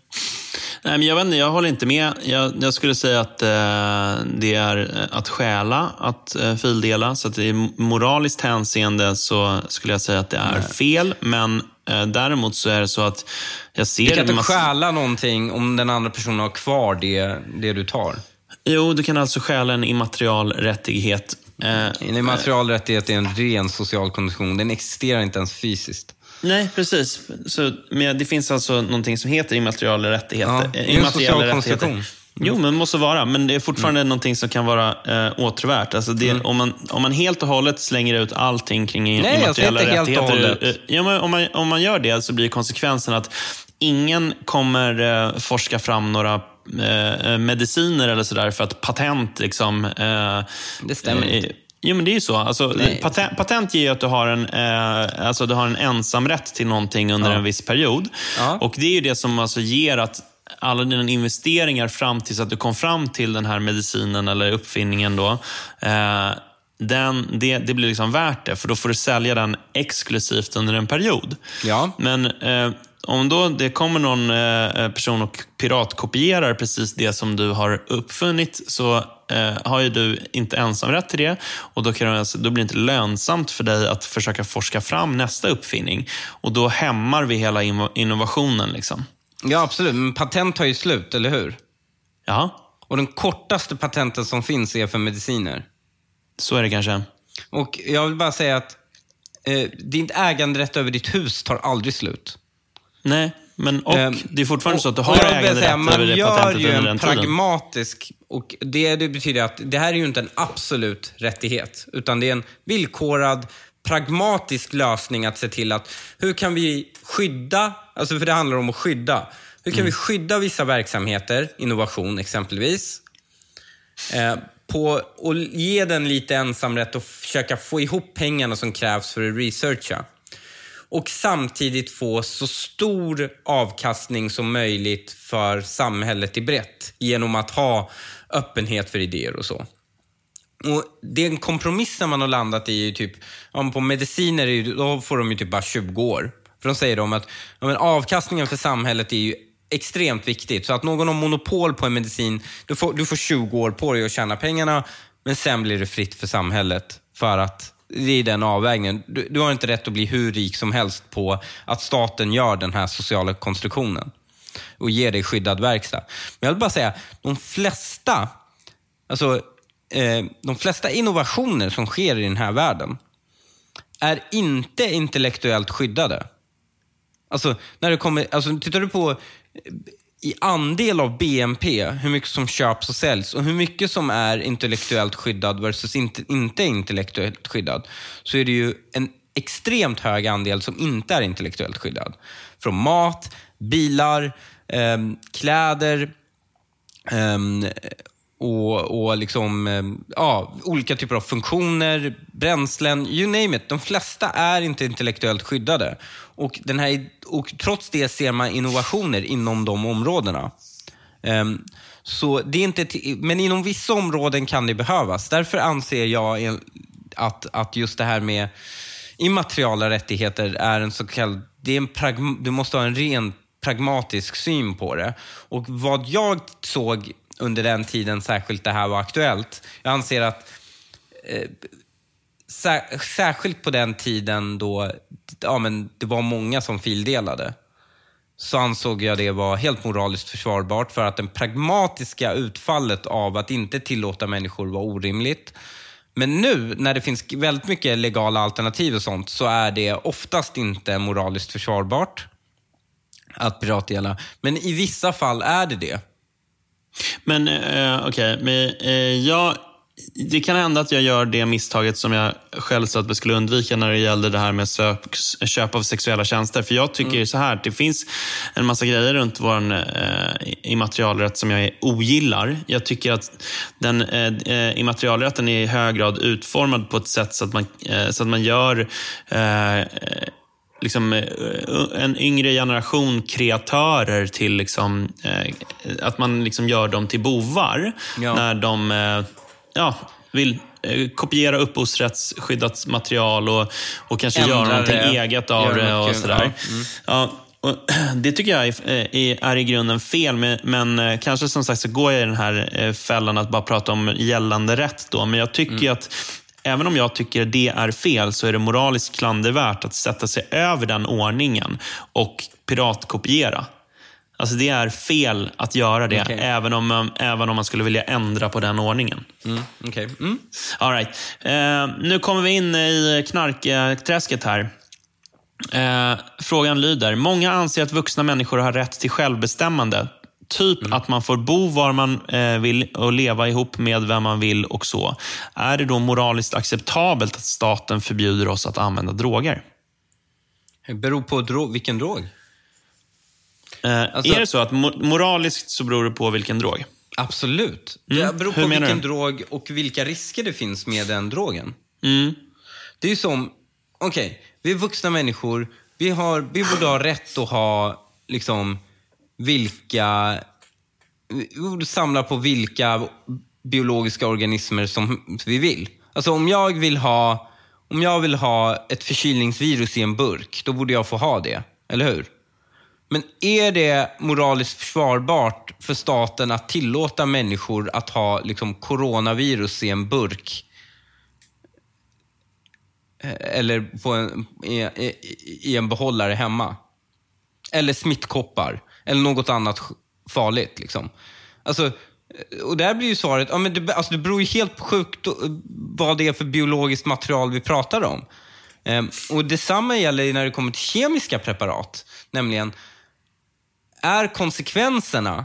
Nej, men jag, vet inte, jag håller inte med. Jag, jag skulle säga att eh, det är att stjäla att eh, fildela. Så att i moraliskt hänseende så skulle jag säga att det är Nej. fel. Men eh, däremot så är det så att jag ser... Du kan inte massa... stjäla någonting om den andra personen har kvar det, det du tar. Jo, du kan alltså stjäla en immaterial rättighet. Eh, en immaterial rättighet är en ren social kondition. Den existerar inte ens fysiskt. Nej, precis. Så, men det finns alltså någonting som heter immateriella rättigheter. Ja, är en social konstruktion. Jo, men det måste vara. Men det är fortfarande mm. någonting som kan vara eh, återvärt. Alltså det, mm. om, man, om man helt och hållet slänger ut allting kring Nej, immateriella rättigheter. Helt och hållet. Eh, ja, men om, man, om man gör det så blir konsekvensen att ingen kommer eh, forska fram några eh, mediciner eller sådär för att patent liksom... Eh, det stämmer inte. Eh, Jo, men det är ju så. Alltså, patent, patent ger ju att du har en, eh, alltså, du har en ensamrätt till någonting under ja. en viss period. Ja. Och Det är ju det som alltså ger att alla dina investeringar fram tills att du kom fram till den här medicinen eller uppfinningen då, eh, den, det, det blir liksom värt det, för då får du sälja den exklusivt under en period. Ja. Men eh, om då det kommer någon eh, person och piratkopierar precis det som du har uppfunnit, så eh, har ju du inte ensamrätt till det. Och då, kan du, alltså, då blir det inte lönsamt för dig att försöka forska fram nästa uppfinning. Och då hämmar vi hela inno- innovationen. Liksom. Ja, absolut. Men patent tar ju slut, eller hur? Ja, Och den kortaste patenten som finns är för mediciner. så är det kanske. Och jag vill bara säga att eh, din äganderätt över ditt hus tar aldrig slut. Nej, men och Ehm, det är fortfarande så att du har och äganderätt säga, över det Man gör patentet ju under en den tiden. pragmatisk, och det, det betyder att det här är ju inte en absolut rättighet, utan det är en villkorad, pragmatisk lösning att se till att hur kan vi skydda, alltså för det handlar om att skydda, hur kan vi skydda vissa verksamheter, innovation exempelvis, eh, på, och ge den lite ensamrätt och försöka få ihop pengarna som krävs för att researcha och samtidigt få så stor avkastning som möjligt för samhället i brett genom att ha öppenhet för idéer och så. Och Den kompromissen man har landat i är ju typ, om på mediciner då får de ju typ bara 20 år. För de säger de att ja, men avkastningen för samhället är ju extremt viktigt. Så att någon har monopol på en medicin, du får, du får 20 år på dig att tjäna pengarna, men sen blir det fritt för samhället. För att det är den avvägningen. Du, du har inte rätt att bli hur rik som helst på att staten gör den här sociala konstruktionen och ger dig skyddad verkstad. Men jag vill bara säga, de flesta, alltså, eh, de flesta innovationer som sker i den här världen är inte intellektuellt skyddade. Alltså, när det kommer, alltså, tittar du på eh, i andel av BNP, hur mycket som köps och säljs och hur mycket som är intellektuellt skyddad versus inte, inte intellektuellt skyddad, så är det ju en extremt hög andel som inte är intellektuellt skyddad. Från mat, bilar, eh, kläder, ehm, och, och liksom, eh, ja, olika typer av funktioner, bränslen, you name it. De flesta är inte intellektuellt skyddade. Och, den här, och trots det ser man innovationer inom de områdena. Um, så det är inte, men inom vissa områden kan det behövas. Därför anser jag att, att just det här med immateriala rättigheter är en så kallad... Det är en pragma, du måste ha en ren pragmatisk syn på det. Och vad jag såg under den tiden, särskilt det här var aktuellt, jag anser att eh, särskilt på den tiden då ja, men det var många som fildelade, så ansåg jag det var helt moraliskt försvarbart för att det pragmatiska utfallet av att inte tillåta människor var orimligt. Men nu när det finns väldigt mycket legala alternativ och sånt så är det oftast inte moraliskt försvarbart att piratdela. Men i vissa fall är det det. Men eh, okej, men, eh, jag, det kan hända att jag gör det misstaget som jag själv sa att vi skulle undvika när det gällde det här med sök, köp av sexuella tjänster. För jag tycker så här, det finns en massa grejer runt vår eh, immaterialrätt som jag ogillar. Jag tycker att den eh, immaterialrätten är i hög grad utformad på ett sätt så att man, eh, så att man gör eh, liksom, eh, en yngre generation kreatörer till liksom, eh, att man liksom gör dem till bovar Ja. när de eh, ja, vill eh, kopiera upphovsrättsskyddat material och, och kanske göra någonting det, eget av det och sådär. ja, mm. Ja, och det tycker jag är, är, är i grunden fel, men, eh, kanske som sagt så går jag i den här eh, fällan att bara prata om gällande rätt. Då. Men jag tycker Mm. att Även om jag tycker det är fel så är det moraliskt klandervärt att sätta sig över den ordningen och piratkopiera. Alltså det är fel att göra det, Okej. även, om man, även om man skulle vilja ändra på den ordningen. Mm, okej. Mm. All right. eh, nu kommer vi in i knarkträsket här. Eh, frågan lyder, många anser att vuxna människor har rätt till självbestämmande. Typ att man får bo var man eh, vill och leva ihop med vem man vill och så. Är det då moraliskt acceptabelt att staten förbjuder oss att använda droger? Det beror på dro- vilken drog. Eh, Alltså- är det så att mo- moraliskt så beror det på vilken drog? Absolut. Mm, Det beror på vilken du? drog och vilka risker det finns med den drogen. Mm. Det är ju som, okej, vi är vuxna människor. Vi, har, vi borde ha rätt att ha liksom vilka samla på vilka biologiska organismer som vi vill. Alltså om jag vill ha, om jag vill ha ett förkylningsvirus i en burk, då borde jag få ha det. Eller hur? Men är det moraliskt försvarbart för staten att tillåta människor att ha liksom, coronavirus i en burk? Eh, eller på en, i, i, i en behållare hemma? Eller smittkoppar? Eller något annat farligt. Liksom. Alltså, eh, och där blir ju svaret, ja, men det, alltså det beror ju helt på sjukt, eh, vad det är för biologiskt material vi pratar om. Ehm, och Detsamma gäller när det kommer till kemiska preparat. Nämligen, är konsekvenserna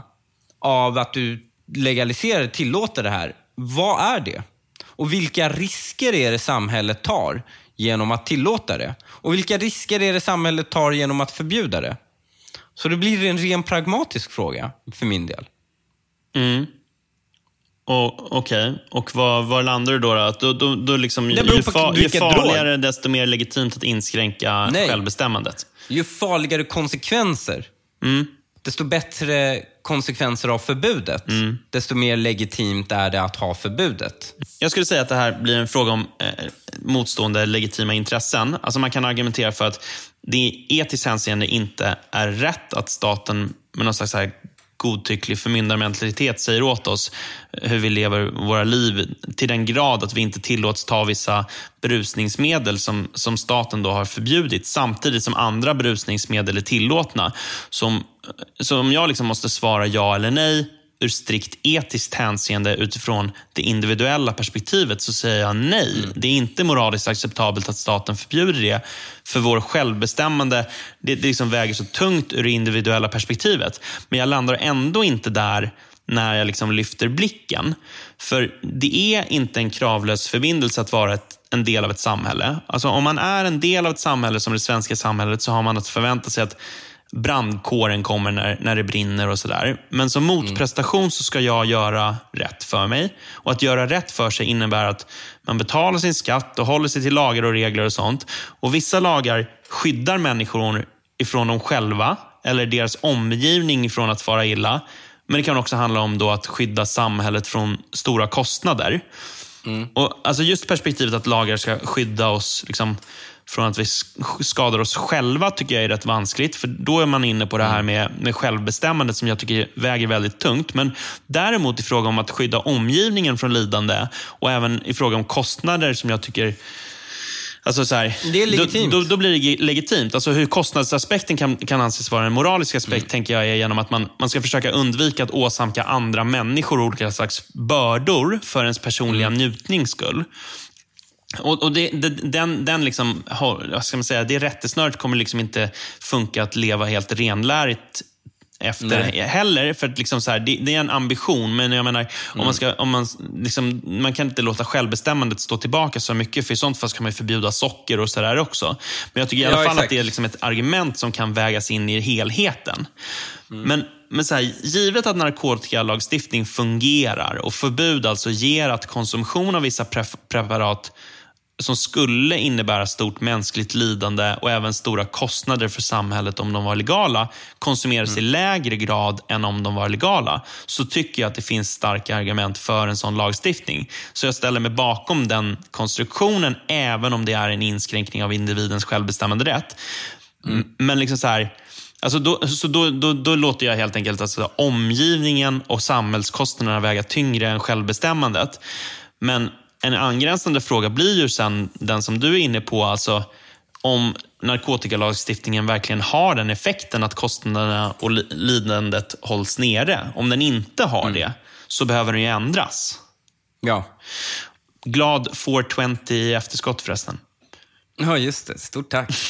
av att du legaliserar, tillåter det här, vad är det? Och vilka risker är det samhället tar genom att tillåta det? Och vilka risker är det samhället tar genom att förbjuda det? Så det blir en ren pragmatisk fråga för min del. Mm. Okej, okay. och var, var landar du då? då? då, då, då liksom, ju, fa, ju farligare, drog. desto mer legitimt att inskränka Nej. självbestämmandet. Ju farligare konsekvenser, mm. Desto bättre konsekvenser av förbudet. Mm. Desto mer legitimt är det att ha förbudet. Jag skulle säga att det här blir en fråga om eh, motstående legitima intressen. Alltså man kan argumentera för att det i etiskt hänseende inte är rätt att staten med någon slags här godtycklig förmyndarmentalitet säger åt oss hur vi lever våra liv till den grad att vi inte tillåts ta vissa berusningsmedel som, som staten då har förbjudit samtidigt som andra berusningsmedel är tillåtna. Så om, jag liksom måste svara ja eller nej ur strikt etiskt hänseende utifrån det individuella perspektivet så säger jag nej. Mm. Det är inte moraliskt acceptabelt att staten förbjuder det. För vår självbestämmande, det, det liksom väger så tungt ur det individuella perspektivet. Men jag landar ändå inte där när jag liksom lyfter blicken. För det är inte en kravlös förbindelse att vara ett, en del av ett samhälle. Alltså om man är en del av ett samhälle som det svenska samhället så har man att förvänta sig att brandkåren kommer när, när det brinner och sådär. Men som motprestation så ska jag göra rätt för mig. Och att göra rätt för sig innebär att man betalar sin skatt och håller sig till lagar och regler och sånt. Och vissa lagar skyddar människor ifrån dem själva eller deras omgivning ifrån att fara illa. Men det kan också handla om då att skydda samhället från stora kostnader. Mm. Och alltså Just perspektivet att lagar ska skydda oss liksom, från att vi skadar oss själva tycker jag är rätt vanskligt. För då är man inne på det här med, med självbestämmandet som jag tycker väger väldigt tungt. Men däremot i fråga om att skydda omgivningen från lidande och även i fråga om kostnader som jag tycker Alltså så här, det är legitimt. Då, då, då, blir det legitimt. Alltså hur kostnadsaspekten kan, kan anses vara en moralisk aspekt, mm. tänker jag är genom att man, man ska försöka undvika att åsamka andra människor olika slags bördor för ens personliga mm. njutnings skull. Och, och det, det, den, den liksom, vad ska man säga, det rättesnöret kommer liksom inte funka att leva helt renlärigt efter Nej. heller. För att liksom så här, det, det, är en ambition, men jag menar, mm. om man, ska, om man, liksom, man kan inte låta självbestämmandet stå tillbaka så mycket, för i sånt fall kan man förbjuda socker och sådär också. Men jag tycker i alla ja, fall exakt. att det är liksom ett argument som kan vägas in i helheten. Mm. Men, men så här, givet att narkotikalagstiftning fungerar och förbud alltså ger att konsumtion av vissa preparat som skulle innebära stort mänskligt lidande och även stora kostnader för samhället om de var legala, konsumeras mm. i lägre grad än om de var legala, så tycker jag att det finns starka argument för en sån lagstiftning. Så jag ställer mig bakom den konstruktionen, även om det är en inskränkning av individens självbestämmande rätt. Mm. Men liksom så här, Alltså då, så då, då, då, låter jag helt enkelt alltså omgivningen och samhällskostnaderna väga tyngre än självbestämmandet. Men en angränsande fråga blir ju sen den som du är inne på, alltså om narkotikalagstiftningen verkligen har den effekten att kostnaderna och lidandet hålls nere. Om den inte har mm. det, så behöver den ju ändras. Ja. Glad 420 i efterskott förresten. Ja, just det. Stort tack.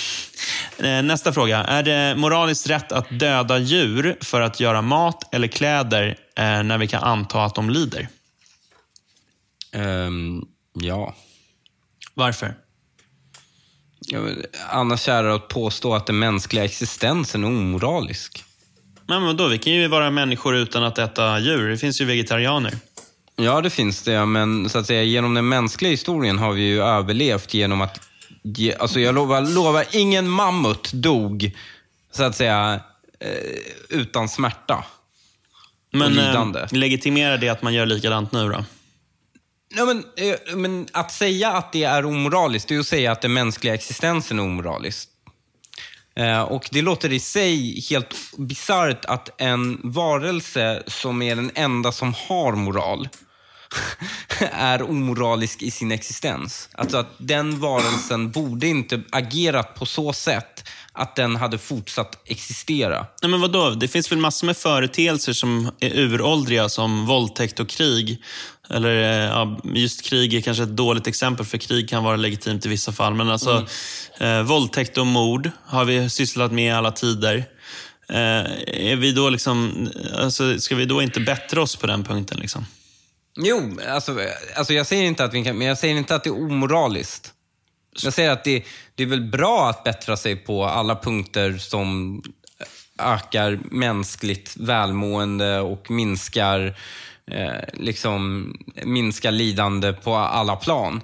Eh, nästa fråga. Är det moraliskt rätt att döda djur för att göra mat eller kläder eh, när vi kan anta att de lider? Um, ja. Varför? annars är det att påstå att den mänskliga existensen är omoralisk. Men vadå, vi kan ju vara människor utan att äta djur. Det finns ju vegetarianer. Ja, det finns det. Men så att säga, genom den mänskliga historien har vi ju överlevt genom att... Ge, alltså jag lovar, lovar, ingen mammut dog så att säga eh, utan smärta. Men eh, legitimerar det att man gör likadant nu då? Ja, men, eh, men att säga att det är omoraliskt, det är att säga att den mänskliga existensen är omoralisk. Eh, och det låter i sig helt bisarrt att en varelse som är den enda som har moral är omoralisk i sin existens. Alltså att den varelsen borde inte agerat på så sätt att den hade fortsatt existera. Nej, men vadå? Det finns väl massor med företeelser som är uråldriga som våldtäkt och krig. Eller eh, ja, just krig är kanske ett dåligt exempel för krig kan vara legitimt i vissa fall. Men alltså eh, våldtäkt och mord har vi sysslat med i alla tider. Eh, är vi då liksom, alltså, ska vi då inte bättra oss på den punkten? Liksom? Jo, alltså, alltså jag säger inte att vi kan, men jag säger inte att det är omoraliskt. Jag säger att det, det är väl bra att bättra sig på alla punkter som ökar mänskligt välmående och minskar, eh, liksom, minskar lidande på alla plan.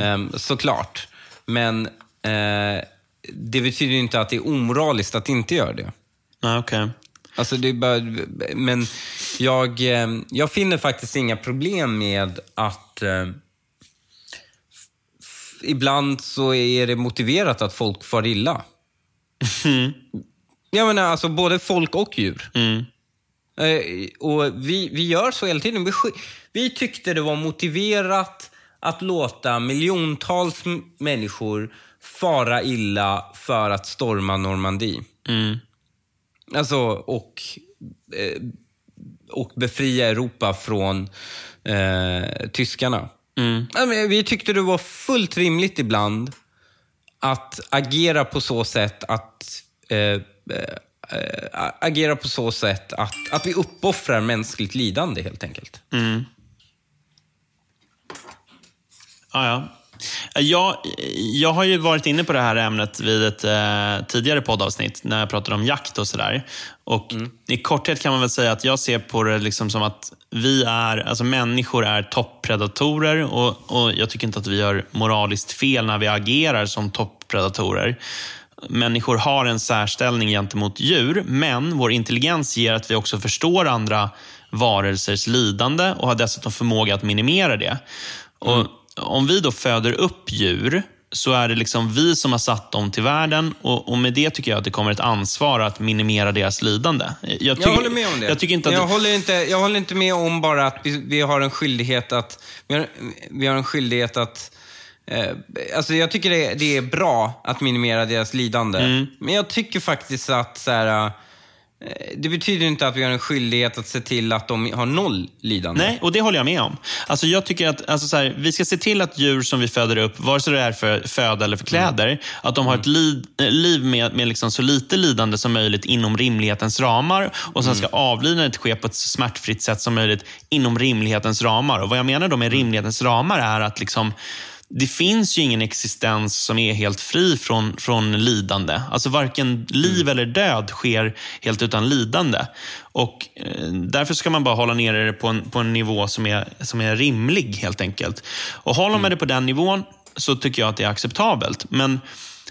Eh, såklart. Men eh, det betyder inte att det är omoraliskt att inte göra det. Nej, okej. Alltså det är bara, men jag, eh, jag finner faktiskt inga problem med att eh, ibland så är det motiverat att folk far illa. Jag menar alltså både folk och djur. Mm. Eh, och vi, vi gör så hela tiden. Vi, vi tyckte det var motiverat att låta miljontals människor fara illa för att storma Normandie. Mm. Alltså, och, eh, och befria Europa från eh, tyskarna. Mm. Vi tyckte det var fullt rimligt ibland att agera på så sätt att eh, eh, eh, agera på så sätt att, att vi uppoffrar mänskligt lidande helt enkelt. Mm. Ja, ja. Jag, jag har ju varit inne på det här ämnet vid ett eh, tidigare poddavsnitt när jag pratade om jakt och sådär. Och I korthet kan man väl säga att jag ser på det liksom som att vi är, alltså människor är toppredatorer och, och jag tycker inte att vi gör moraliskt fel när vi agerar som toppredatorer. Människor har en särställning gentemot djur, men vår intelligens ger att vi också förstår andra varelsers lidande och har dessutom förmåga att minimera det. Och Om vi då föder upp djur så är det liksom vi som har satt dem till världen och, och med det tycker jag att det kommer ett ansvar att minimera deras lidande. Jag, tycker- Jag håller med om det. Jag tycker inte att jag, håller inte, jag håller inte med om bara att vi, vi har en skyldighet att... Vi har, vi har en skyldighet att... Eh, alltså jag tycker det, det är bra att minimera deras lidande. Mm. Men jag tycker faktiskt att så här, eh, det betyder inte att vi har en skyldighet att se till att de har noll lidande. Nej, och det håller jag med om. Alltså jag tycker att alltså så här, Vi ska se till att djur som vi föder upp, vare sig det är för föda eller för kläder, att de har ett lid, eh, liv med, med liksom så lite lidande som möjligt inom rimlighetens ramar. Och sen ska avlidandet ske på ett så smärtfritt sätt som möjligt inom rimlighetens ramar. Och Vad jag menar då med rimlighetens ramar är att liksom det finns ju ingen existens som är helt fri från, från lidande. Alltså varken liv eller död sker helt utan lidande. Och eh, Därför ska man bara hålla nere det på en, på en nivå som är, som är rimlig helt enkelt. Och Håller man det på den nivån så tycker jag att det är acceptabelt. Men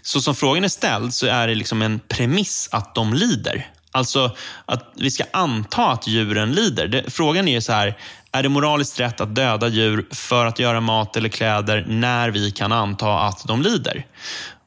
så som frågan är ställd så är det liksom en premiss att de lider. Alltså att vi ska anta att djuren lider. Det, frågan är ju så här, är det moraliskt rätt att döda djur för att göra mat eller kläder när vi kan anta att de lider?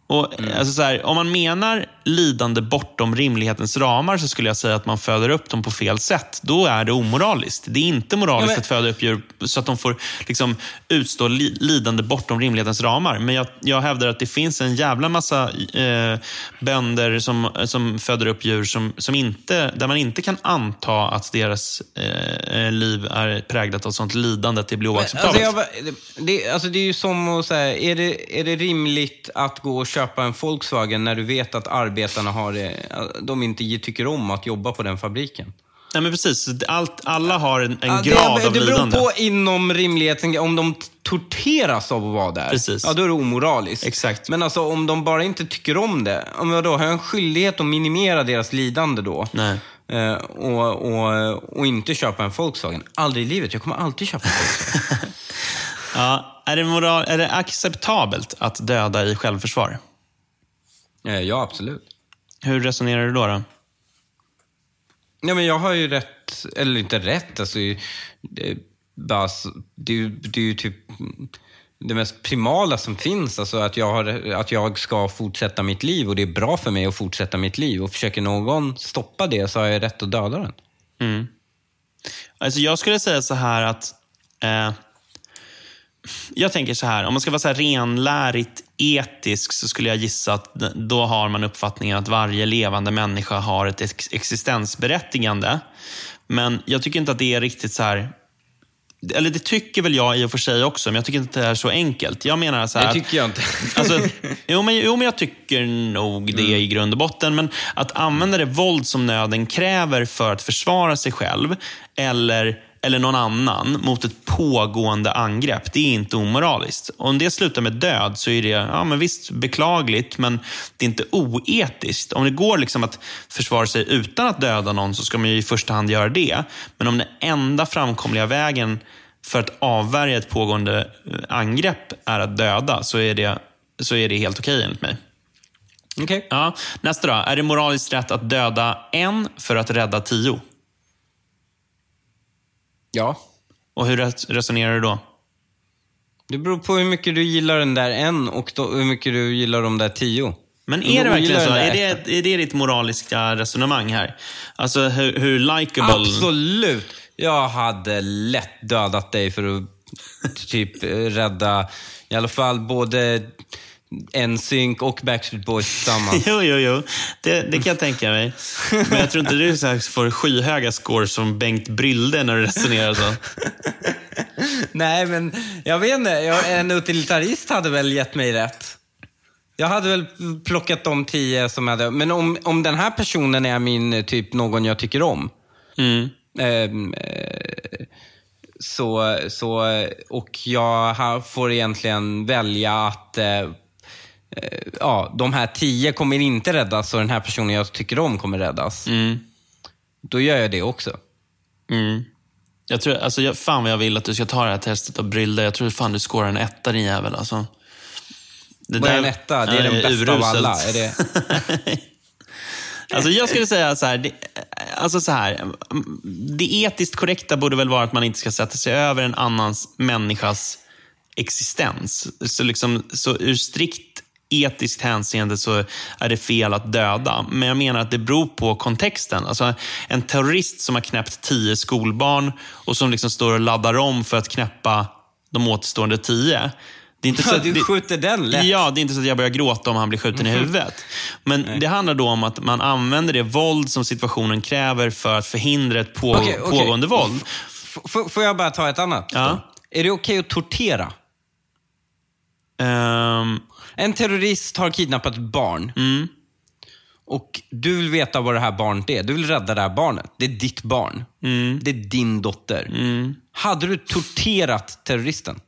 Och, alltså så här, om man menar lidande bortom rimlighetens ramar så skulle jag säga att man föder upp dem på fel sätt. Då är det omoraliskt. Det är inte moraliskt Ja, men- att föda upp djur så att de får liksom, utstå li lidande bortom rimlighetens ramar. Men jag, jag hävdar att det finns en jävla massa eh, bönder som, som föder upp djur som, som inte, där man inte kan anta att deras eh, liv är präglat av sånt lidande att det blir oacceptabelt. Alltså, jag, det, alltså det är ju som att säga, är det, är det rimligt att gå köpa en Volkswagen när du vet att arbetarna har det, de inte tycker om att jobba på den fabriken? Nej, men precis. Allt, alla har en, en Ja, grad det, av det beror lidande. på inom rimligheten. Om de torteras av att vara där, Precis. ja, då är det omoraliskt. Exakt. Men alltså, om de bara inte tycker om det, om jag då har jag en skyldighet att minimera deras lidande då? Nej. Eh, och, och, och inte köpa en Volkswagen. Aldrig i livet. Jag kommer alltid köpa en Volkswagen. Ja, är, det moral, är det acceptabelt att döda i självförsvar? Eh, ja, absolut. Hur resonerar du då? då? Ja, men jag har ju rätt, eller inte rätt, alltså, det, bara, det, det är ju typ det mest primala som finns, alltså att jag, har, att jag ska fortsätta mitt liv och det är bra för mig att fortsätta mitt liv. Och försöker någon stoppa det så har jag rätt att döda den. Alltså jag skulle säga så här att... Eh, jag tänker så här, om man ska vara så här renlärigt etisk så skulle jag gissa att då har man uppfattningen att varje levande människa har ett ex- existensberättigande. Men jag tycker inte att det är riktigt så här... Eller det tycker väl jag i och för sig också, men jag tycker inte att det är så enkelt. Jag menar så här Det tycker jag inte. Alltså, jo, men, jo, men jag tycker nog det i grund och botten. Men att använda det våld som nöden kräver för att försvara sig själv eller, eller någon annan mot ett pågående angrepp, det är inte omoraliskt. Och om det slutar med död så är det ja, men visst beklagligt, men det är inte oetiskt. Om det går liksom att försvara sig utan att döda någon så ska man ju i första hand göra det. Men om den enda framkomliga vägen för att avvärja ett pågående eh, angrepp är att döda, så är det, så är det helt okej enligt mig. Okej. Ja, nästa då. Är det moraliskt rätt att döda en för att rädda tio? Ja. Och hur res- resonerar du då? Det beror på hur mycket du gillar den där en och då, hur mycket du gillar de där tio. Men är det verkligen så? Är det, är det ditt moraliska resonemang här? Alltså hur, hur likeable... Absolut. Jag hade lätt dödat dig för att typ rädda i alla fall både NSYNC och Backstreet Boys tillsammans. Jo, jo, jo. Det, det kan jag tänka mig. Men jag tror inte du så här får skyhöga scores som Bengt Brylde när du resonerar så. Nej, men jag vet inte. Jag, en utilitarist hade väl gett mig rätt. Jag hade väl plockat de tio som hade... Men om, om den här personen är min, typ någon jag tycker om. Mm. ehm, eh, så, så, och jag får egentligen välja att eh, ja, de här tio kommer inte räddas och den här personen jag tycker om kommer räddas. Mm. Då gör jag det också. Mm. Jag tror, alltså, jag, fan vad jag vill att du ska ta det här testet av Brylde. Jag tror fan du scorar en etta din jävel alltså. Det Vad är en etta? Det är Ja, den bästa av uruselt. alla. Är det... Alltså jag skulle säga så här, det, alltså så här, det etiskt korrekta borde väl vara att man inte ska sätta sig över en annans människas existens. Så, liksom, så ur strikt etiskt hänseende så är det fel att döda. Men jag menar att det beror på kontexten. Alltså en terrorist som har knäppt tio skolbarn och som liksom står och laddar om för att knäppa de återstående tio. Det är inte så Ja, att du det- skjuter den lätt. Ja, det är inte så att jag börjar gråta om han blir skjuten i huvudet. Men det handlar då om att man använder det våld som situationen kräver för att förhindra ett på, Okej, okej. pågående våld. F- får jag bara ta ett annat? Ja. Är det okej att tortera? Ehm, En terrorist har kidnappat ett barn. mm, Och du vill veta vad det här barnet är. Du vill rädda det här barnet. Det är ditt barn. mm, Det är din dotter. Hade du torterat terroristen?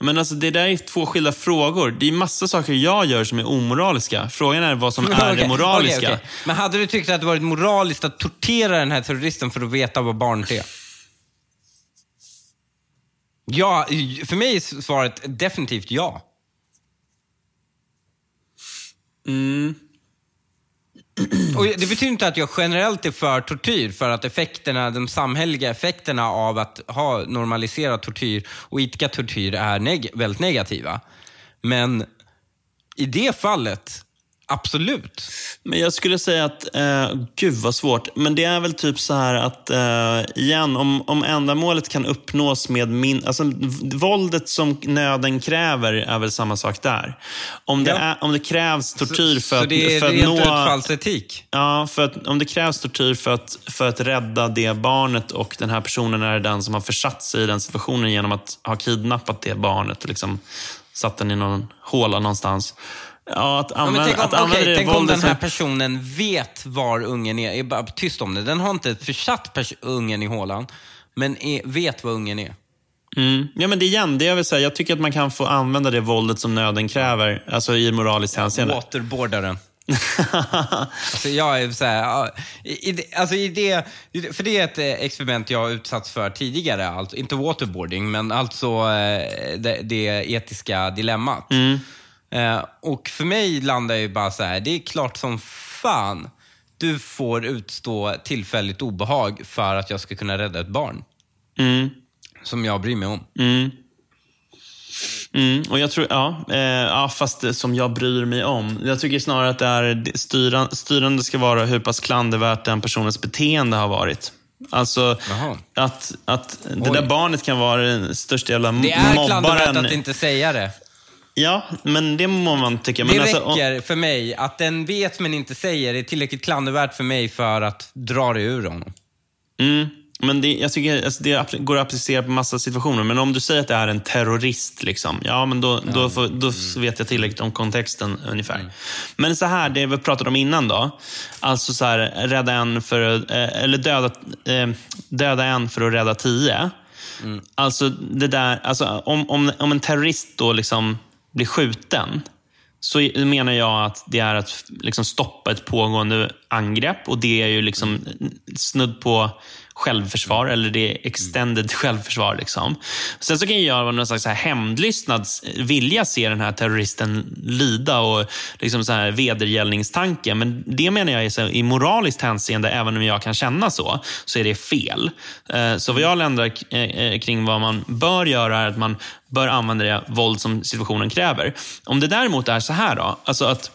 men alltså det där är två skilda frågor. Det är massa saker jag gör som är omoraliska. Frågan är vad som är det Okej, moraliska. okej, okej. Men hade du tyckt att det varit moraliskt att tortera den här terroristen för att veta vad barnet är? Ja, för mig är svaret definitivt ja. Mm. Och det betyder inte att jag generellt är för tortyr, för att effekterna, de samhälleliga effekterna av att ha normaliserat tortyr och idka tortyr är neg- väldigt negativa. Men i det fallet, absolut. Men jag skulle säga att, eh, gud vad svårt, men det är väl typ så här att, eh, igen, om, om ändamålet kan uppnås med min, alltså våldet som nöden kräver är väl samma sak där. Om det, Ja. är, om det krävs tortyr för så att, det är för att rent nå... utfallsetik. Ja, för att, om det krävs tortyr för att, för att rädda det barnet och den här personen är den som har försatt sig i den situationen genom att ha kidnappat det barnet och liksom satt den i någon håla någonstans. Ja, att Ja, använda, tänk om, att använda okej, det tänk om den här personen vet var ungen är. är bara tyst om det. Den har inte försatt ungen i hålan, men är, vet vad ungen är. Mm. Ja, men det igen, det jag vill säga, jag tycker att man kan få använda det våldet som nöden kräver, alltså i moraliskt hänseende. Waterboardaren. alltså jag är så här, ja, i, alltså i det, för det är ett eh, experiment jag har utsatts för tidigare, alltså, inte waterboarding, men alltså eh, det, det etiska dilemmat. Eh, och för mig landar ju bara så här, det är klart som fan du får utstå tillfälligt obehag för att jag ska kunna rädda ett barn. Mm. Som jag bryr mig om. Mm. Mm, och jag tror, ja, eh, ja, fast som jag bryr mig om. Jag tycker snarare att det är styrande, styrande ska vara hur pass klandervärt den personens beteende har varit. Alltså, Jaha. att, att det Oj. där barnet kan vara den största jävla Det är klandervärt mobbaren. att inte säga det. Ja, men det må man tycka. Men Det alltså, räcker för mig. Att den vet men inte säger är tillräckligt klandervärt för mig för att dra det ur honom. Mm, men det, jag tycker alltså det går att applicera på massa situationer. Men om du säger att det är en terrorist, liksom, ja, men då, då, får, då så vet jag tillräckligt om kontexten ungefär. Men så här, det vi pratade om innan då. Alltså så här, rädda en för, eh, eller döda, eh, döda en för att rädda tio. Alltså det där, alltså, om, om, om en terrorist då liksom blir skjuten, så menar jag att det är att liksom stoppa ett pågående angrepp. Och det är ju liksom snudd på självförsvar, eller det är extended självförsvar. Liksom. Sen så kan jag vara någon slags så här hämndlystnad vilja se den här terroristen lida och liksom så här vedergällningstanke. Men det menar jag är så, i moraliskt hänseende, även om jag kan känna så, så är det fel. Eh, Så vad jag ländar k- eh, kring vad man bör göra är att man bör använda det våld som situationen kräver. Om det däremot är så här då, alltså att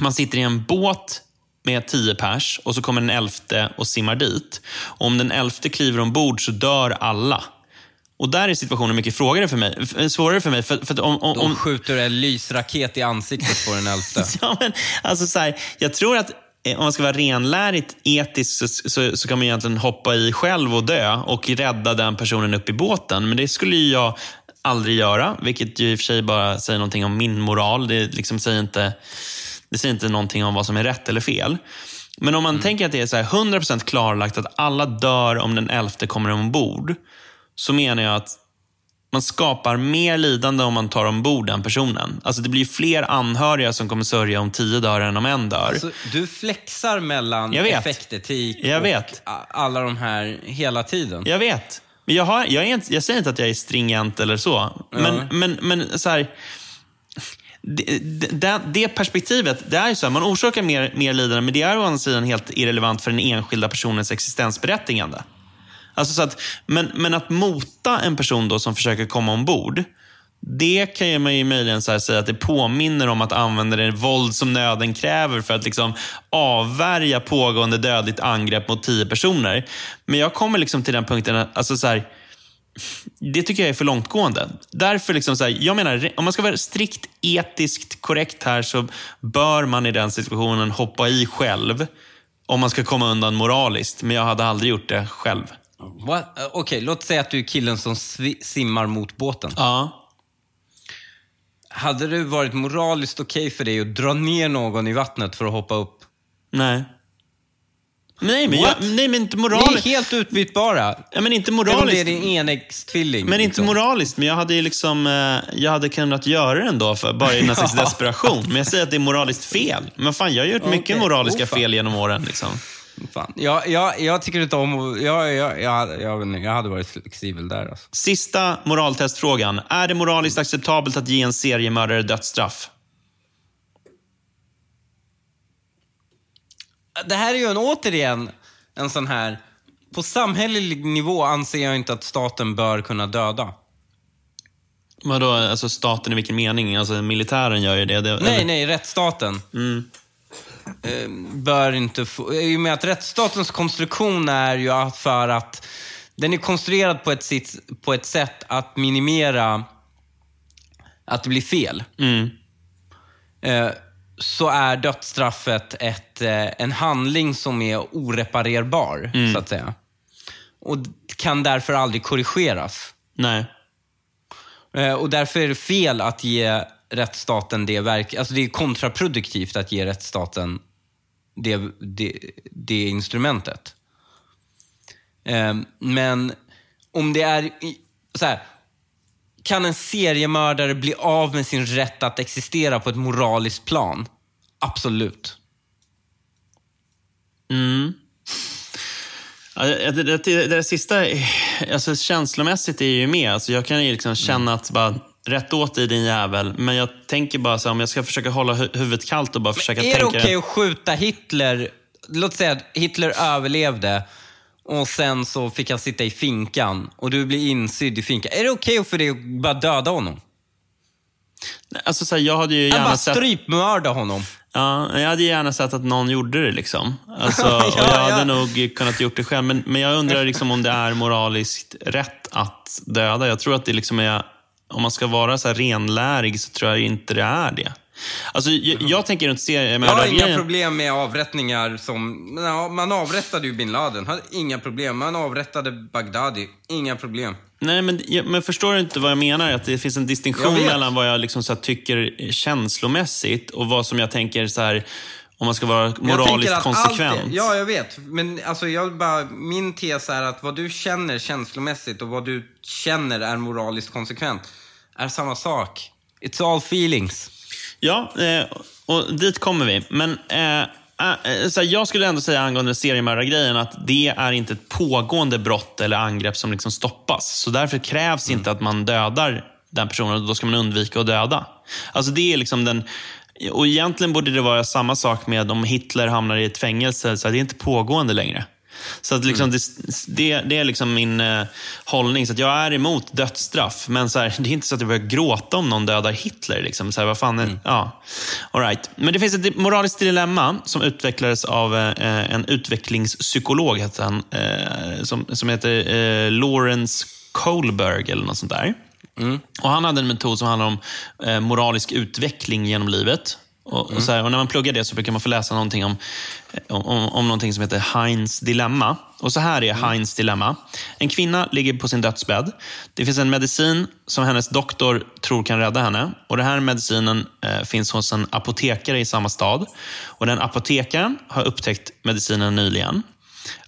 man sitter i en båt med tio pers och så kommer den elfte och simmar dit. Och om den elfte kliver ombord så dör alla. Och där är situationen mycket frågare för mig, f- svårare för mig. För, för om, om, De skjuter en lysraket i ansiktet på den elfte. Ja, men, alltså så här, jag tror att eh, om man ska vara renlärigt etisk så, så, så kan man egentligen hoppa i själv och dö och rädda den personen upp i båten. Men det skulle ju jag aldrig göra, vilket ju i och för sig bara säger någonting om min moral. Det, liksom säger, inte, det säger inte någonting om vad som är rätt eller fel. Men om man tänker att det är så här 100% klarlagt att alla dör om den elfte kommer ombord, så menar jag att man skapar mer lidande om man tar ombord den personen. Alltså det blir fler anhöriga som kommer sörja om tio dör än om en dör. Så du flexar mellan Jag vet. effektetik Jag och vet. alla de här hela tiden. Jag vet. Men jag, har, jag, är inte, jag säger inte att jag är stringent eller så. Men, Ja. men, men så här... Det, det, det perspektivet, det är ju så här, man orsakar mer, mer lidande, men det är å andra sidan helt irrelevant för den enskilda personens existensberättigande. Alltså så att, men, men att mota en person då som försöker komma ombord, det kan ju man ju möjligen så här säga att det påminner om att använda det våld som nöden kräver för att liksom avvärja pågående dödligt angrepp mot tio personer. Men jag kommer liksom till den punkten, alltså så här, det tycker jag är för långtgående. Därför, liksom så här, jag menar, om man ska vara strikt etiskt korrekt här så bör man i den situationen hoppa i själv om man ska komma undan moraliskt. Men jag hade aldrig gjort det själv. Eh, Okej, låt säga att du är killen som simmar mot båten. Ja. Hade det varit moraliskt okej för dig att dra ner någon i vattnet för att hoppa upp? Nej. Nej, men, jag, nej, men inte Ni är moraliskt. helt utbytbara. Ja, men inte om det är moraliskt. din enäggstvilling. Men inte liksom. moraliskt, men jag hade ju liksom, eh, jag hade kunnat göra det ändå, för, bara i någon slags desperation. Men jag säger att det är moraliskt fel. Men fan, jag har gjort mycket Okej. moraliska Oh, fel genom åren. Liksom. Fan. Jag, jag, jag tycker inte om jag, jag, jag, jag, jag hade varit flexibel där. Alltså. Sista moraltestfrågan. Är det moraliskt acceptabelt att ge en seriemördare dödsstraff? Det här är ju en, återigen en sån här... På samhällelig nivå anser jag inte att staten bör kunna döda. Vadå, alltså staten i vilken mening? Alltså militären gör ju det. det Nej, eller- nej, rättsstaten. Mm. Eh, bör inte få... I och med att rättsstatens konstruktion är ju för att... Den är konstruerad på ett, sitt, på ett sätt att minimera att det blir fel. Mm. Så är dödsstraffet ett, eh, en handling som är oreparerbar, så att säga. Och kan därför aldrig korrigeras. Nej. Eh, och därför är det fel att ge rättsstaten det verk... Alltså det är kontraproduktivt att ge rättsstaten det, det, det instrumentet. Eh, men om det är... Så här, kan en seriemördare bli av med sin rätt att existera på ett moraliskt plan? Absolut. Mm. Ja, det, det, det, det sista, alltså känslomässigt är ju med. Alltså jag kan ju liksom känna att bara, rätt åt dig din jävel. Men jag tänker bara så här, om jag ska försöka hålla hu- huvudet kallt och bara försöka är det tänka... okej att skjuta Hitler låt säga att Hitler överlevde och sen så fick han sitta i finkan och du blir insydd i finkan. Är det okej okay för dig att bara döda honom? Alltså, så här, jag hade ju gärna bara sett... strypmörda honom. Ja, jag hade gärna sett att någon gjorde det. liksom. Alltså, Ja, och jag hade ja. nog kunnat gjort det själv. Men, men jag undrar liksom om det är moraliskt rätt att döda. Jag tror att det liksom är... Om man ska vara så här renlärig så tror jag inte det är det. Alltså, jag, jag tänker inte se... Jag har inga grejen- problem med avrättningar som... Ja, man avrättade ju bin Laden, hade inga problem. Man avrättade Bagdadi, inga problem. Nej, men, men förstår du inte vad jag menar? Att det finns en distinktion mellan vad jag liksom så tycker känslomässigt och vad som jag tänker så här, om man ska vara moraliskt konsekvent. Allt, ja, jag vet. Men alltså, jag bara, min tes är att vad du känner känslomässigt och vad du känner är moraliskt konsekvent är samma sak. It's all feelings. Ja, eh, och dit kommer vi. Men eh, eh, så här, jag skulle ändå säga angående seriemördargrejen att det är inte ett pågående brott eller angrepp som liksom stoppas. Så därför krävs inte att man dödar den personen och då ska man undvika att döda. Alltså det är liksom den... Och egentligen borde det vara samma sak med om Hitler hamnar i ett fängelse. Så här, det är inte pågående längre. Så att liksom det, det, det är liksom min eh, hållning. Så att jag är emot dödsstraff. Men så här, det är inte så att jag börjar gråta om någon dödar Hitler. Liksom. Så här, vad fan är, ja. All right. Men det finns ett moraliskt dilemma som utvecklades av eh, en utvecklingspsykolog heter han, eh, som, som heter eh, Lawrence Kohlberg eller något sånt där. Och Han hade en metod som handlar om eh, moralisk utveckling genom livet. Och, och, så här, och När man pluggar det så brukar man få läsa någonting om, om, om, om någonting som heter Heinz dilemma. Och Så här är Heinz dilemma. En kvinna ligger på sin dödsbädd. Det finns en medicin som hennes doktor tror kan rädda henne. Och Den här medicinen eh, finns hos en apotekare i samma stad. Och Den apotekaren har upptäckt medicinen nyligen.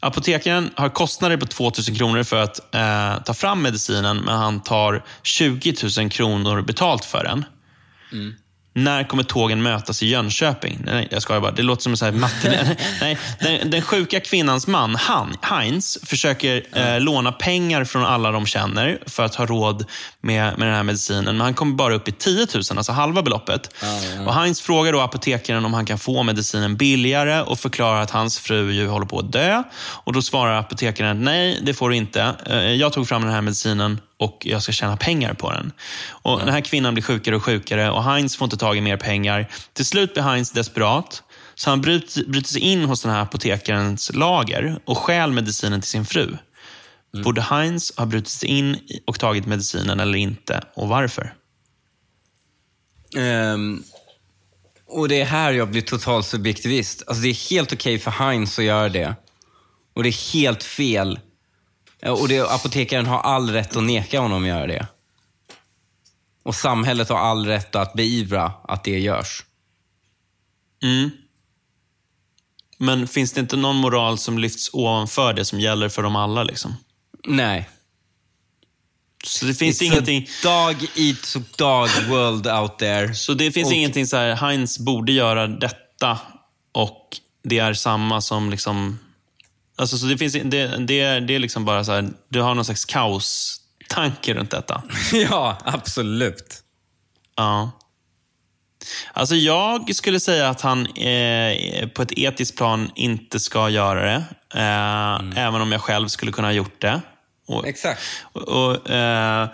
Apotekaren har kostnader på 2000 kronor för att eh, ta fram medicinen, men han tar 20 000 kronor betalt för den. När kommer tågen mötas i Jönköping? Nej, jag skojar bara. Det låter som en sån här matte... Nej, den, den sjuka kvinnans man, han, Heinz, försöker eh, låna pengar från alla de känner för att ha råd med, med den här medicinen. Men han kommer bara upp i 10 000, alltså halva beloppet. Och Heinz frågar då apotekaren om han kan få medicinen billigare och förklarar att hans fru ju håller på att dö. Och Då svarar apotekaren nej, det får du inte. Eh, Jag tog fram den här medicinen och jag ska tjäna pengar på den. Och Den här kvinnan blir sjukare och sjukare och Heinz får inte tag i mer pengar. Till slut blir Heinz desperat. Så han bryter, bryter sig in hos den här apotekarens lager och stjäl medicinen till sin fru. Borde Heinz ha brutit sig in och tagit medicinen eller inte? Och varför? Ehm, och det är här jag blir totalt subjektivist. Alltså det är helt okej för Heinz att göra det. Och det är helt fel. Och det, apotekaren har all rätt att neka honom att göra det. Och samhället har all rätt att beivra att det görs. Mm. Men finns det inte någon moral som lyfts ovanför det som gäller för dem alla? Liksom? Nej. Så det finns It's ingenting... dog eat dog world out there. Så det finns Och- ingenting så här, Heinz borde göra detta och det är samma som liksom... Alltså, så det, finns, det, det, är, det är liksom bara så här, du har någon slags kaos-tanke runt detta. ja, absolut. Ja. Alltså jag skulle säga att han eh, på ett etiskt plan inte ska göra det. Eh, Även om jag själv skulle kunna ha gjort det. Och, Exakt. och, och, eh,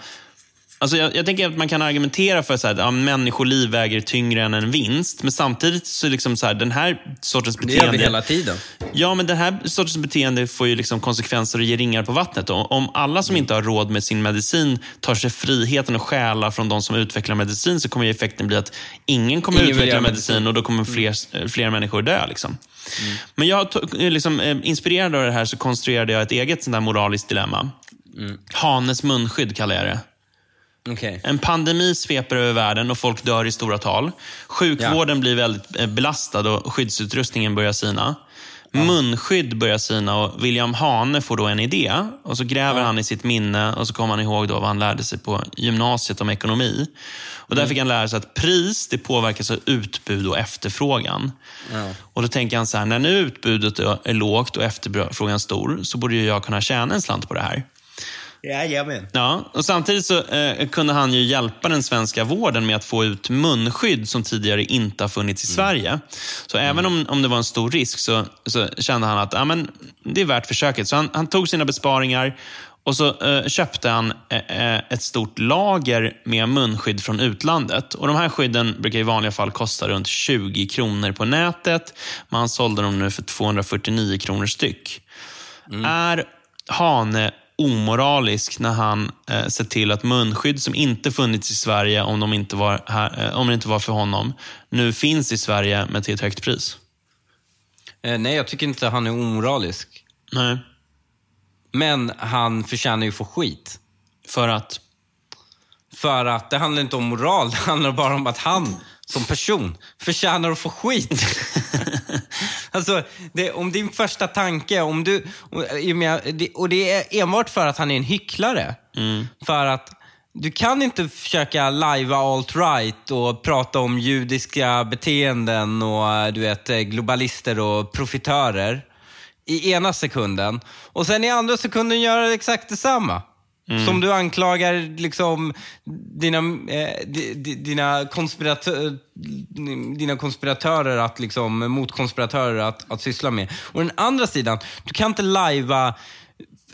alltså jag, jag tänker att man kan argumentera för att ja, människoliv väger tyngre än en vinst. Men samtidigt så liksom så här, den här sortens Det gör vi beteende... hela tiden. Ja, men den här sortens beteende får ju liksom konsekvenser och ger ringar på vattnet. Och Om alla som inte har råd med sin medicin tar sig friheten och stjäla från de som utvecklar medicin så kommer effekten bli att ingen kommer Ingen utveckla medicin, medicin. och då kommer fler, fler människor dö. Liksom. Men jag, liksom, eh, inspirerad av det här så konstruerade jag ett eget sånt där moraliskt dilemma. Hanes munskydd kallar jag det. Okej. En pandemi sveper över världen och folk dör i stora tal. Sjukvården blir väldigt eh, belastad och skyddsutrustningen börjar sina. Munskydd börjar sina och William Hane får då en idé. Och Så gräver han i sitt minne och så kommer han ihåg då vad han lärde sig på gymnasiet om ekonomi. Och Där fick han lära sig att pris det påverkas av utbud och efterfrågan. Och Då tänker han så här, när nu utbudet är lågt och efterfrågan stor så borde ju jag kunna tjäna en slant på det här. Jajamän. Ja, och samtidigt så eh, kunde han ju hjälpa den svenska vården med att få ut munskydd som tidigare inte har funnits i Sverige. Så även om, om det var en stor risk så, så kände han att ja, men, det är värt försöket. Så han, han tog sina besparingar och så eh, köpte han eh, ett stort lager med munskydd från utlandet. Och De här skydden brukar i vanliga fall kosta runt 20 kronor på nätet. Men han sålde dem nu för 249 kronor styck. Är Hane omoralisk när han eh, ser till att munskydd som inte funnits i Sverige om de inte var, här, eh, om det inte var för honom, nu finns i Sverige men till ett högt pris? Eh, nej, jag tycker inte han är omoralisk. Nej, Men han förtjänar ju få skit. för att... För att det handlar inte om moral, det handlar bara om att han som person förtjänar att få skit. alltså, det, om din första tanke, om du, och det är enbart för att han är en hycklare. För att du kan inte försöka lajva alt-right och prata om judiska beteenden och du vet, globalister och profitörer i ena sekunden och sen i andra sekunden göra exakt detsamma. Mm. Som du anklagar liksom dina, eh, dina, konspiratö- dina konspiratörer, att, liksom, motkonspiratörer att, att syssla med. Och den andra sidan, du kan inte lajva,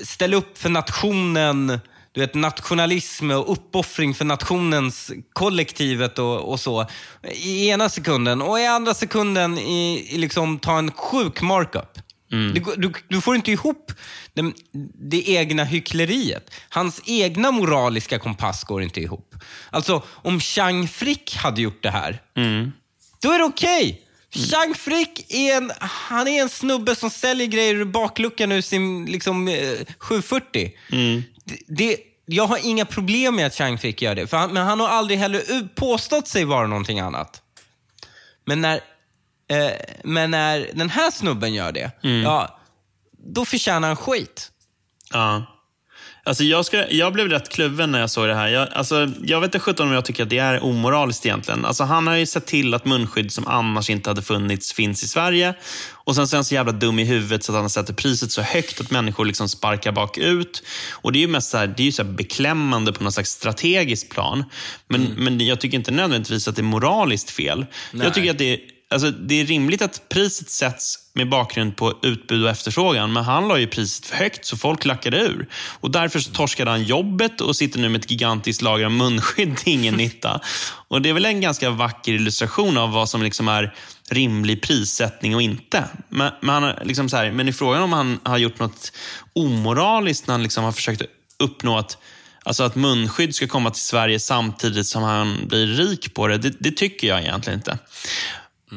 ställa upp för nationen, du vet, nationalism och uppoffring för nationens kollektivet och, och så. I ena sekunden och i andra sekunden i, i liksom, ta en sjuk markup. Det går- Du, du får inte ihop det, det egna hyckleriet. Hans egna moraliska kompass går inte ihop. Alltså, om Chang Frick hade gjort det här, då är det okej. Chang Frick är en, han är en snubbe som säljer grejer ur bakluckan ur sin liksom, eh, 740. Det, det, jag har inga problem med att Chang Frick gör det, han, men han har aldrig heller påstått sig vara någonting annat. Men när, eh, men när den här snubben gör det, ja, då förtjänar han skit. Ja. Alltså jag, ska, jag blev rätt kluven när jag såg det här. Jag, alltså, jag vet inte sjutton om jag tycker att det är omoraliskt egentligen. Alltså, han har ju sett till att munskydd som annars inte hade funnits finns i Sverige. Och sen så är han så jävla dum i huvudet så att han sätter priset så högt att människor liksom sparkar bakut. Och det är ju mest så här, det är ju så beklämmande på något slags strategiskt plan. Men, men jag tycker inte nödvändigtvis att det är moraliskt fel. Jag tycker att det är Alltså, det är rimligt att priset sätts med bakgrund på utbud och efterfrågan, men han la ju priset för högt så folk lackade ur. Och därför så torskade han jobbet och sitter nu med ett gigantiskt lager av munskydd till ingen nytta. Och Det är väl en ganska vacker illustration av vad som liksom är rimlig prissättning och inte. Men, men, liksom så här, men i frågan om han har gjort något omoraliskt när han liksom har försökt uppnå att Alltså att munskydd ska komma till Sverige samtidigt som han blir rik på det, det, det tycker jag egentligen inte.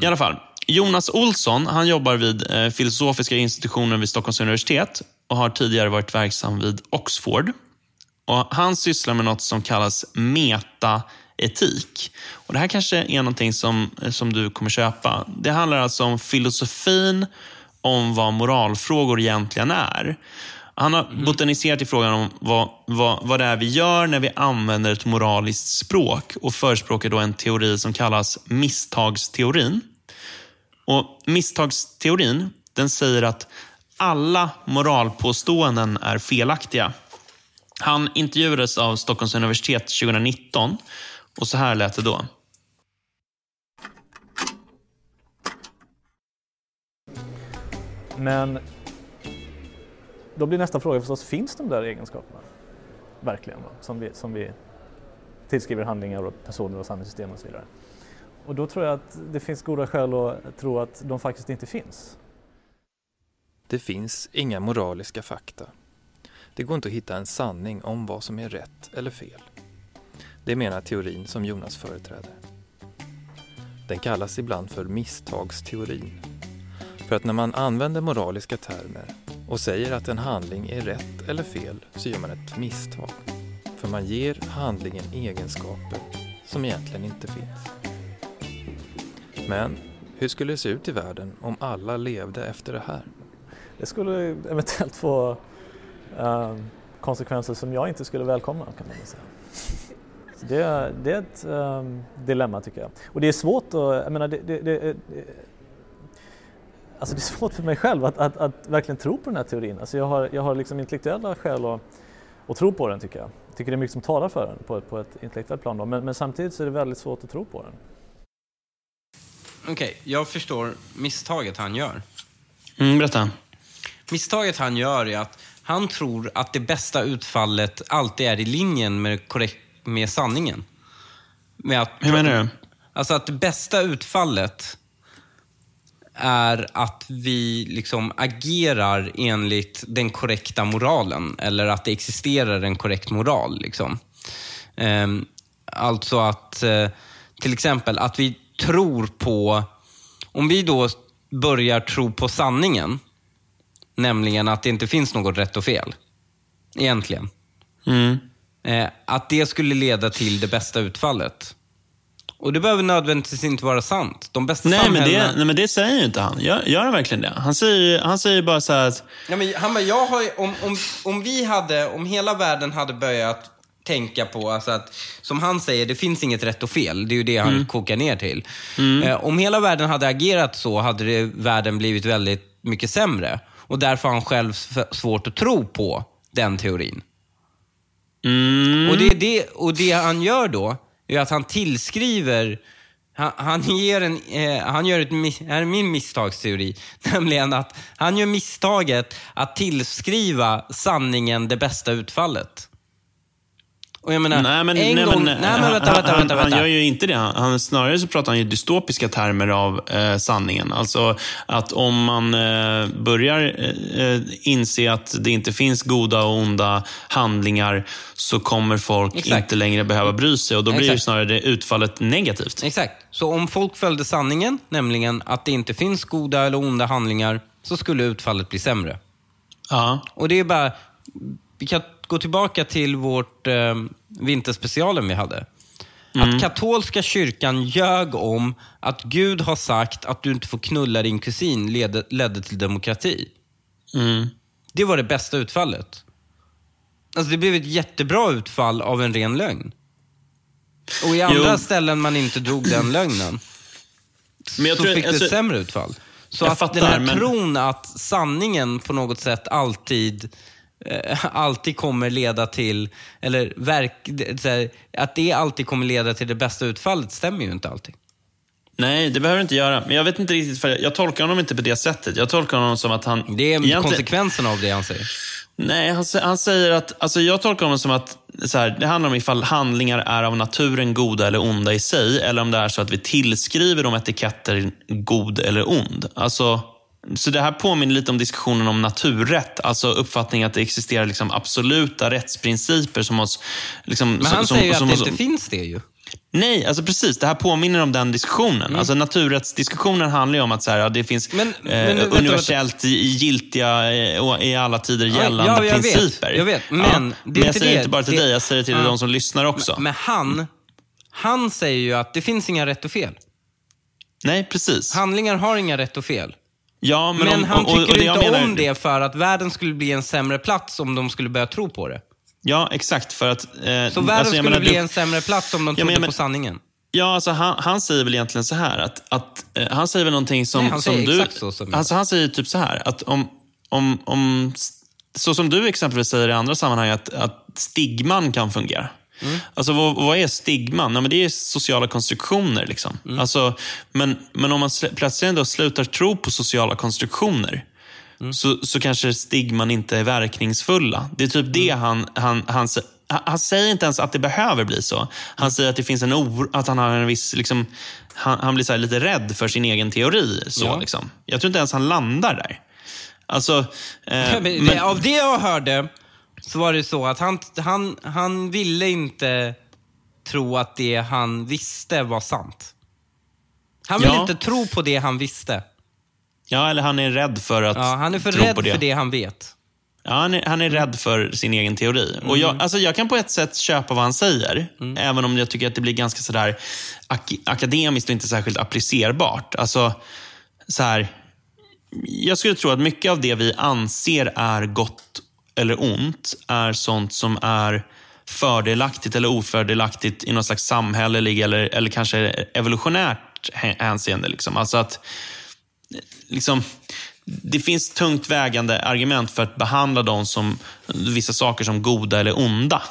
I alla fall, Jonas Olsson han jobbar vid eh, filosofiska institutionen vid Stockholms universitet och har tidigare varit verksam vid Oxford. Och han sysslar med något som kallas metaetik. Och det här kanske är någonting som, eh, som du kommer köpa. Det handlar alltså om filosofin om vad moralfrågor egentligen är. Han har botaniserat i frågan om vad, vad, vad det är vi gör när vi använder ett moraliskt språk och förespråkar då en teori som kallas misstagsteorin. Och Misstagsteorin den säger att alla moralpåståenden är felaktiga. Han intervjuades av Stockholms universitet 2019 och så här lät det då. Men då blir nästa fråga förstås, finns de där egenskaperna verkligen? Då, som, vi, som vi tillskriver handlingar och personer och samhällssystem och så vidare. Och då tror jag att det finns goda skäl att tro att de faktiskt inte finns. Det finns inga moraliska fakta. Det går inte att hitta en sanning om vad som är rätt eller fel. Det menar teorin som Jonas företräder. Den kallas ibland för misstagsteorin. För att när man använder moraliska termer och säger att en handling är rätt eller fel så gör man ett misstag. För man ger handlingen egenskaper som egentligen inte finns. Men hur skulle det se ut i världen om alla levde efter det här? Det skulle eventuellt få äh, konsekvenser som jag inte skulle välkomna kan man säga. Det, det är ett äh, dilemma tycker jag. Och det är svårt att, jag menar, det, det, det, alltså det är svårt för mig själv att, att, att verkligen tro på den här teorin. Alltså jag har, jag har liksom intellektuella skäl att, och tro på den tycker jag. Jag tycker det är mycket som talar för den på, på ett intellektuellt plan. Då. Men, men samtidigt så är det väldigt svårt att tro på den. Okej, jag förstår misstaget han gör. Mm, berätta. Misstaget han gör är att han tror att det bästa utfallet alltid är i linjen med, korrekt, med sanningen. Med att, Hur menar du? Alltså att det bästa utfallet är att vi liksom agerar enligt den korrekta moralen. Eller att det existerar en korrekt moral. Liksom. Ehm, alltså att, eh, till exempel, att vi tror på... Om vi då börjar tro på sanningen, nämligen att det inte finns något rätt och fel, egentligen. Mm. Eh, att det skulle leda till det bästa utfallet. Och det behöver nödvändigtvis inte vara sant. De bästa Nej, men samhällena... det, nej, men det säger ju inte han. Gör, gör han verkligen det? Han säger, han säger bara så här att... Ja, men han bara, jag har, ju- om, om, om vi hade, om hela världen hade börjat tänka på, alltså att, som han säger, det finns inget rätt och fel. Det är ju det han kokar ner till. Eh, om hela världen hade agerat så hade det, världen blivit väldigt mycket sämre. Och därför har han själv svårt att tro på den teorin. Mm, Och, det, är det, och det han gör då, är att han tillskriver han, han, ger en, eh, han gör ett, här är min misstagsteori, nämligen att han gör misstaget att tillskriva sanningen det bästa utfallet. Och jag menar, Nej, men, en nej, gång... men, nej, men vänta, vänta, han, vänta. vänta. han gör ju inte det. Han, han, snarare så pratar han i dystopiska termer av eh, sanningen. Alltså att om man eh, börjar eh, inse att det inte finns goda och onda handlingar så kommer folk Exakt. inte längre behöva bry sig och då blir ju snarare det utfallet negativt. Exakt. Så om folk följde sanningen, nämligen att det inte finns goda eller onda handlingar, så skulle utfallet bli sämre. Ja. Och det är bara... Vi kan gå tillbaka till vårt eh, vinterspecialen vi hade. Att katolska kyrkan ljög om att Gud har sagt att du inte får knulla din kusin ledde, ledde till demokrati. Mm. Det var det bästa utfallet. Alltså det blev ett jättebra utfall av en ren lögn. Och i andra Jo. ställen man inte drog den lögnen, Men jag så tror- fick det alltså- ett sämre utfall. Så att fattar, den här men- tron att sanningen på något sätt alltid alltid kommer leda till, eller verk, att det alltid kommer leda till det bästa utfallet stämmer ju inte alltid. Nej, det behöver det inte göra. Men jag vet inte riktigt, för jag tolkar honom inte på det sättet. Jag tolkar honom som att han... Det är egentligen- konsekvensen av det han säger. Nej, han, han säger att... Alltså jag tolkar honom som att så här, det handlar om ifall handlingar är av naturen goda eller onda i sig, eller om det är så att vi tillskriver dem etiketter god eller ond. Alltså, så det här påminner lite om diskussionen om naturrätt, alltså uppfattningen att det existerar liksom absoluta rättsprinciper som oss... Liksom, Men han som, säger ju som, att det inte finns det ju. Nej, alltså precis. Det här påminner om den diskussionen. Mm. Alltså naturrättsdiskussionen handlar ju om att så här, ja, det finns Men- eh, men vänta, universellt i giltiga eh, och i alla tider Ja, gällande ja, jag vet. principer. Jag vet, Ja, men det är men inte jag säger det. inte bara till Det- dig, jag säger till Ja. de som lyssnar också. Men han, han säger ju att det finns inga rätt och fel. Nej, precis. Handlingar har inga rätt och fel. Ja, Men, men, om, han och, och, tycker och det jag inte menar, om det för att världen skulle bli en sämre plats om de skulle börja tro på det. Ja, exakt. För att, eh, Så världen alltså, skulle menar, bli du- en sämre plats om de trodde men- men- på sanningen. Ja, alltså han, han säger väl egentligen så här att, att eh, han säger väl någonting som, Nej, han som säger du... exakt så som alltså han säger typ så här att om, om, om så som du exempelvis säger i andra sammanhang att, att stigman kan fungera. Mm. Alltså vad, vad är stigman? Ja, men det är sociala konstruktioner. Liksom. Mm. Alltså, men, men om man sl- plötsligt ändå slutar tro på sociala konstruktioner Mm. så, så kanske stigman inte är verkningsfulla. Det är typ det Mm. han, han, han, sä- han, han säger inte ens att det behöver bli så. Han Mm. säger att det finns en oro, att han har en viss, liksom, han, han blir så lite rädd för sin egen teori. Så, Ja. liksom. Jag tror inte ens han landar där. Alltså, eh, Men, men, det, av det jag hörde så var det så att han, han, han ville inte tro att det han visste var sant. Han ville Ja. inte tro på det han visste. ja, eller han är rädd för att Ja, han är för rädd på det. för det han vet. Ja, han är, han är rädd för sin egen teori. Och jag, alltså jag kan på ett sätt köpa vad han säger, även om jag tycker att det blir ganska sådär ak akademiskt och inte särskilt applicerbart. Alltså, så här, jag skulle tro att mycket av det vi anser är gott eller ont är sånt som är fördelaktigt eller ofördelaktigt i någon slags samhällelig eller, eller kanske evolutionärt hänseende. Liksom. Alltså att liksom, det finns tungt vägande argument för att behandla dem som vissa saker som goda eller onda.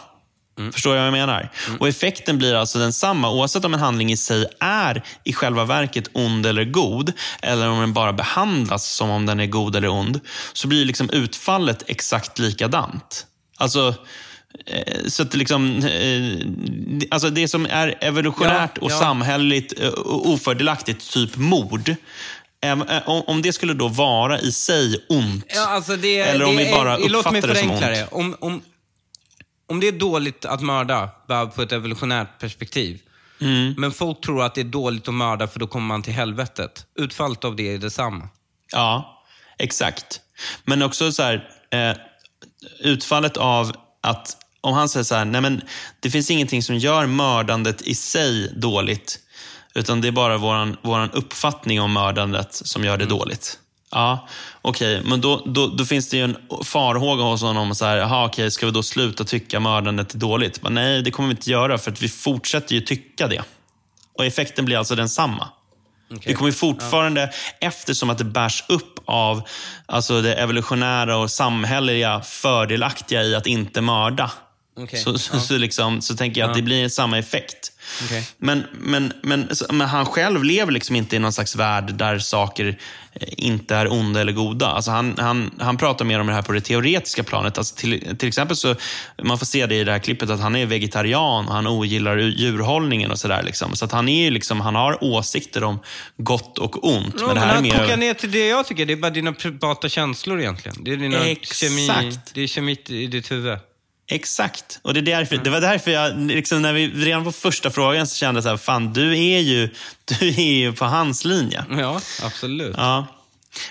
Förstår jag vad jag menar? Och Effekten blir alltså densamma oavsett om en handling i sig är i själva verket ond eller god, eller om den bara behandlas som om den är god eller ond, så blir liksom utfallet exakt likadant. Alltså, eh, så att liksom, eh, alltså det som är evolutionärt Ja, och ja. samhälleligt eh, ofördelaktigt, typ mord, om det skulle då vara i sig ont, Ja, alltså det, eller om det vi bara är, Låt mig uppfattar det som förenkla ont. det. Om, om, om det är dåligt att mörda, bara på ett evolutionärt perspektiv, Mm. men folk tror att det är dåligt att mörda för då kommer man till helvetet. Utfallet av det är detsamma. Ja, exakt. Men också så här, eh, utfallet av att om han säger så här, nej men det finns ingenting som gör mördandet i sig dåligt, utan det är bara våran, våran uppfattning om mördandet som gör det dåligt. Ja, okej, men då, då, då finns det ju en farhåga hos honom. Så här, aha, okej, ska vi då sluta tycka mördandet är dåligt? Men nej, det kommer vi inte göra, för att vi fortsätter ju tycka det. Och effekten blir alltså densamma. Det kommer fortfarande, eftersom att det bärs upp av alltså det evolutionära och samhälleliga fördelaktiga i att inte mörda. Okej, Så, så, så, liksom, så tänker jag att det blir samma effekt. Okej. Men, men, men, men han själv lever liksom inte i någon slags värld där saker eh, inte är onda eller goda. Alltså han, han, han pratar mer om det här på det teoretiska planet. Alltså till, till exempel så, man får se det i det här klippet att han är vegetarian och han ogillar djurhållningen och sådär. Liksom. Så att han, är liksom, han har åsikter om gott och ont. Ja, men det här han mer... kokar ner till det jag tycker. Det är bara dina privata känslor egentligen. Det är dina Exakt. kemi, det är kemi i ditt huvud. Exakt. Och det, är därför, det var därför jag, liksom, när vi, redan på första frågan så kände jag så här, fan du är ju, du är ju på hans linje. Ja, absolut. Ja.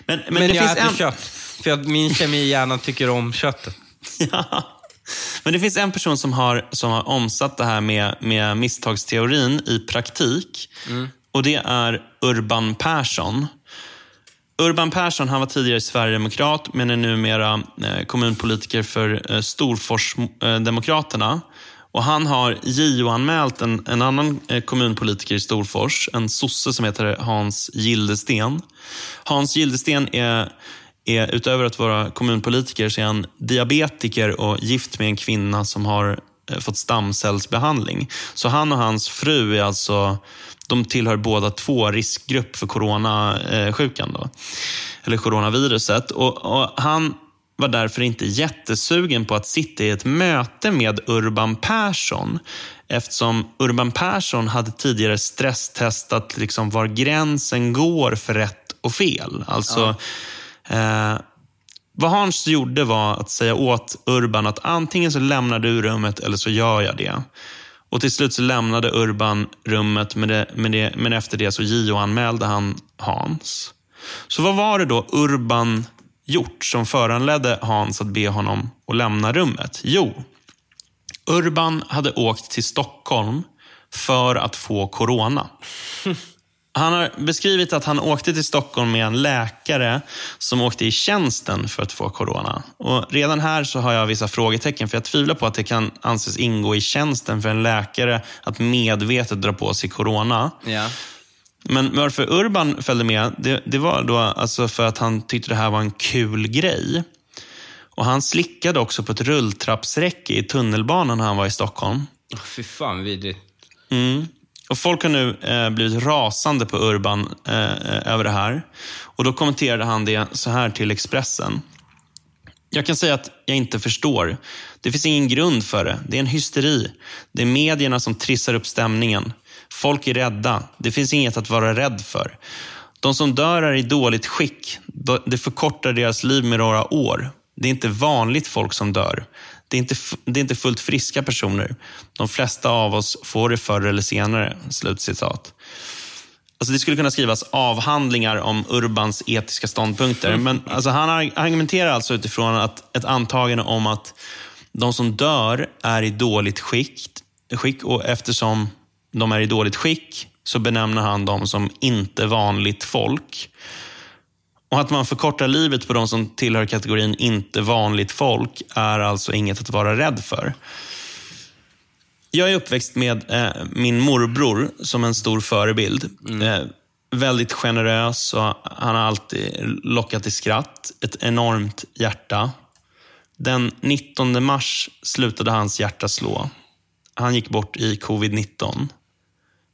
Men, men, Men, det jag finns äter en... kött. För att min kemi gärna tycker om köttet. Ja. Men det finns en person som har, som har omsatt det här med, med misstagsteorin i praktik. Och det är Urban Persson. Urban Persson han var tidigare Sverigedemokrat men är numera eh, kommunpolitiker för eh, Storforsdemokraterna. Och han har JO-anmält en, en annan eh, kommunpolitiker i Storfors, en sosse som heter Hans Gildesten. Hans Gildesten är, är utöver att vara kommunpolitiker så är han diabetiker och gift med en kvinna som har fått stamcellsbehandling. Så han och hans fru är alltså, de tillhör båda två riskgrupp för coronasjukan. Då, eller coronaviruset. Och, och han var därför inte jättesugen på att sitta i ett möte med Urban Persson eftersom Urban Persson hade tidigare stresstestat liksom var gränsen går för rätt och fel. Alltså, eh, vad Hans gjorde var att säga åt Urban att antingen så lämnar du rummet eller så gör jag det. Och till slut så lämnade Urban rummet, men, det, men, det, men efter det så JO-anmälde han Hans. Så vad var det då Urban gjort som föranledde Hans att be honom att lämna rummet? Jo, Urban hade åkt till Stockholm för att få corona. Han har beskrivit att han åkte till Stockholm med en läkare som åkte i tjänsten för att få corona. Och redan här så har jag vissa frågetecken, för jag tvivlar på att det kan anses ingå i tjänsten för en läkare att medvetet dra på sig corona. Ja. Men varför Urban följde med, det, det var då alltså för att han tyckte det här var en kul grej. Och Han slickade också på ett rulltrappsräcke i tunnelbanan när han var i Stockholm. Oh, fy fan vidrigt. Mm. Och Folk har nu eh, blivit rasande på Urban eh, eh, över det här. Och Då kommenterade han det så här till Expressen. Jag kan säga att jag inte förstår. Det finns ingen grund för det. Det är en hysteri. Det är medierna som trissar upp stämningen. Folk är rädda. Det finns inget att vara rädd för. De som dör är i dåligt skick. Det förkortar deras liv med några år. Det är inte vanligt folk som dör. Det är inte, det är inte fullt friska personer. De flesta av oss får det förr eller senare. Slutcitat. Alltså det skulle kunna skrivas avhandlingar om Urbans etiska ståndpunkter. Men alltså han argumenterar alltså utifrån att, ett antagande om att de som dör är i dåligt skick, skick och eftersom de är i dåligt skick så benämner han dem som inte vanligt folk. Och att man förkortar livet på de som tillhör kategorin inte vanligt folk är alltså inget att vara rädd för. Jag är uppväxt med eh, min morbror som en stor förebild. Eh, väldigt generös och han har alltid lockat till skratt. Ett enormt hjärta. Den 19 mars slutade hans hjärta slå. Han gick bort i covid-19.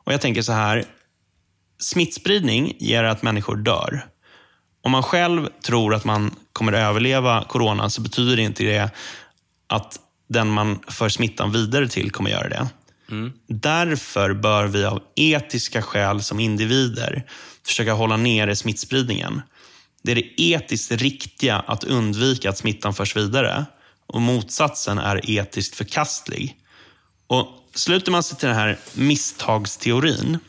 Och jag tänker så här. Smittspridning ger att människor dör. Om man själv tror att man kommer överleva corona så betyder inte det att den man för smittan vidare till kommer göra det. Mm. Därför bör vi av etiska skäl som individer försöka hålla nere smittspridningen. Det är det etiskt riktiga att undvika att smittan förs vidare och motsatsen är etiskt förkastlig. Och Sluter man sig till den här misstagsteorin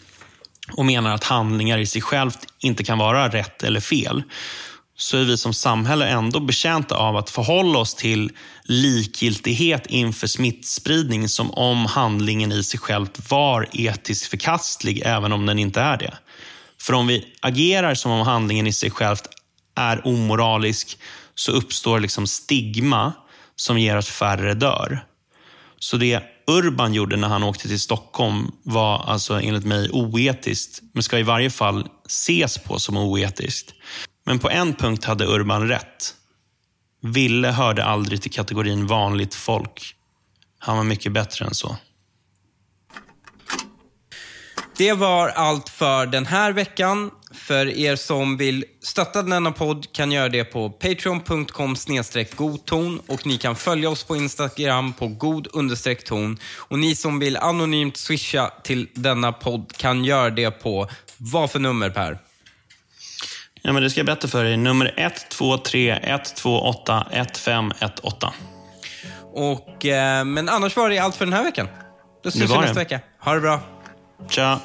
och menar att handlingar i sig självt inte kan vara rätt eller fel, så är vi som samhälle ändå betjänta av att förhålla oss till likgiltighet inför smittspridning som om handlingen i sig självt var etiskt förkastlig, även om den inte är det. För om vi agerar som om handlingen i sig självt är omoralisk, så uppstår liksom stigma som ger att färre dör. Så det Urban gjorde när han åkte till Stockholm var alltså enligt mig oetiskt, men ska i varje fall ses på som oetiskt. Men på en punkt hade Urban rätt. Ville hörde aldrig till kategorin vanligt folk. Han var mycket bättre än så. Det var allt för den här veckan. För er som vill stötta denna podd kan göra det på patreon.com godton och ni kan följa oss på Instagram på god ton. Och ni som vill anonymt swisha till denna podd kan göra det på vad för nummer Per? Ja, men det ska jag berätta för dig. Nummer 123 128 1518. Och, eh, men annars var det allt för den här veckan. Då syns vi nästa vecka. Ha det bra. Ciao.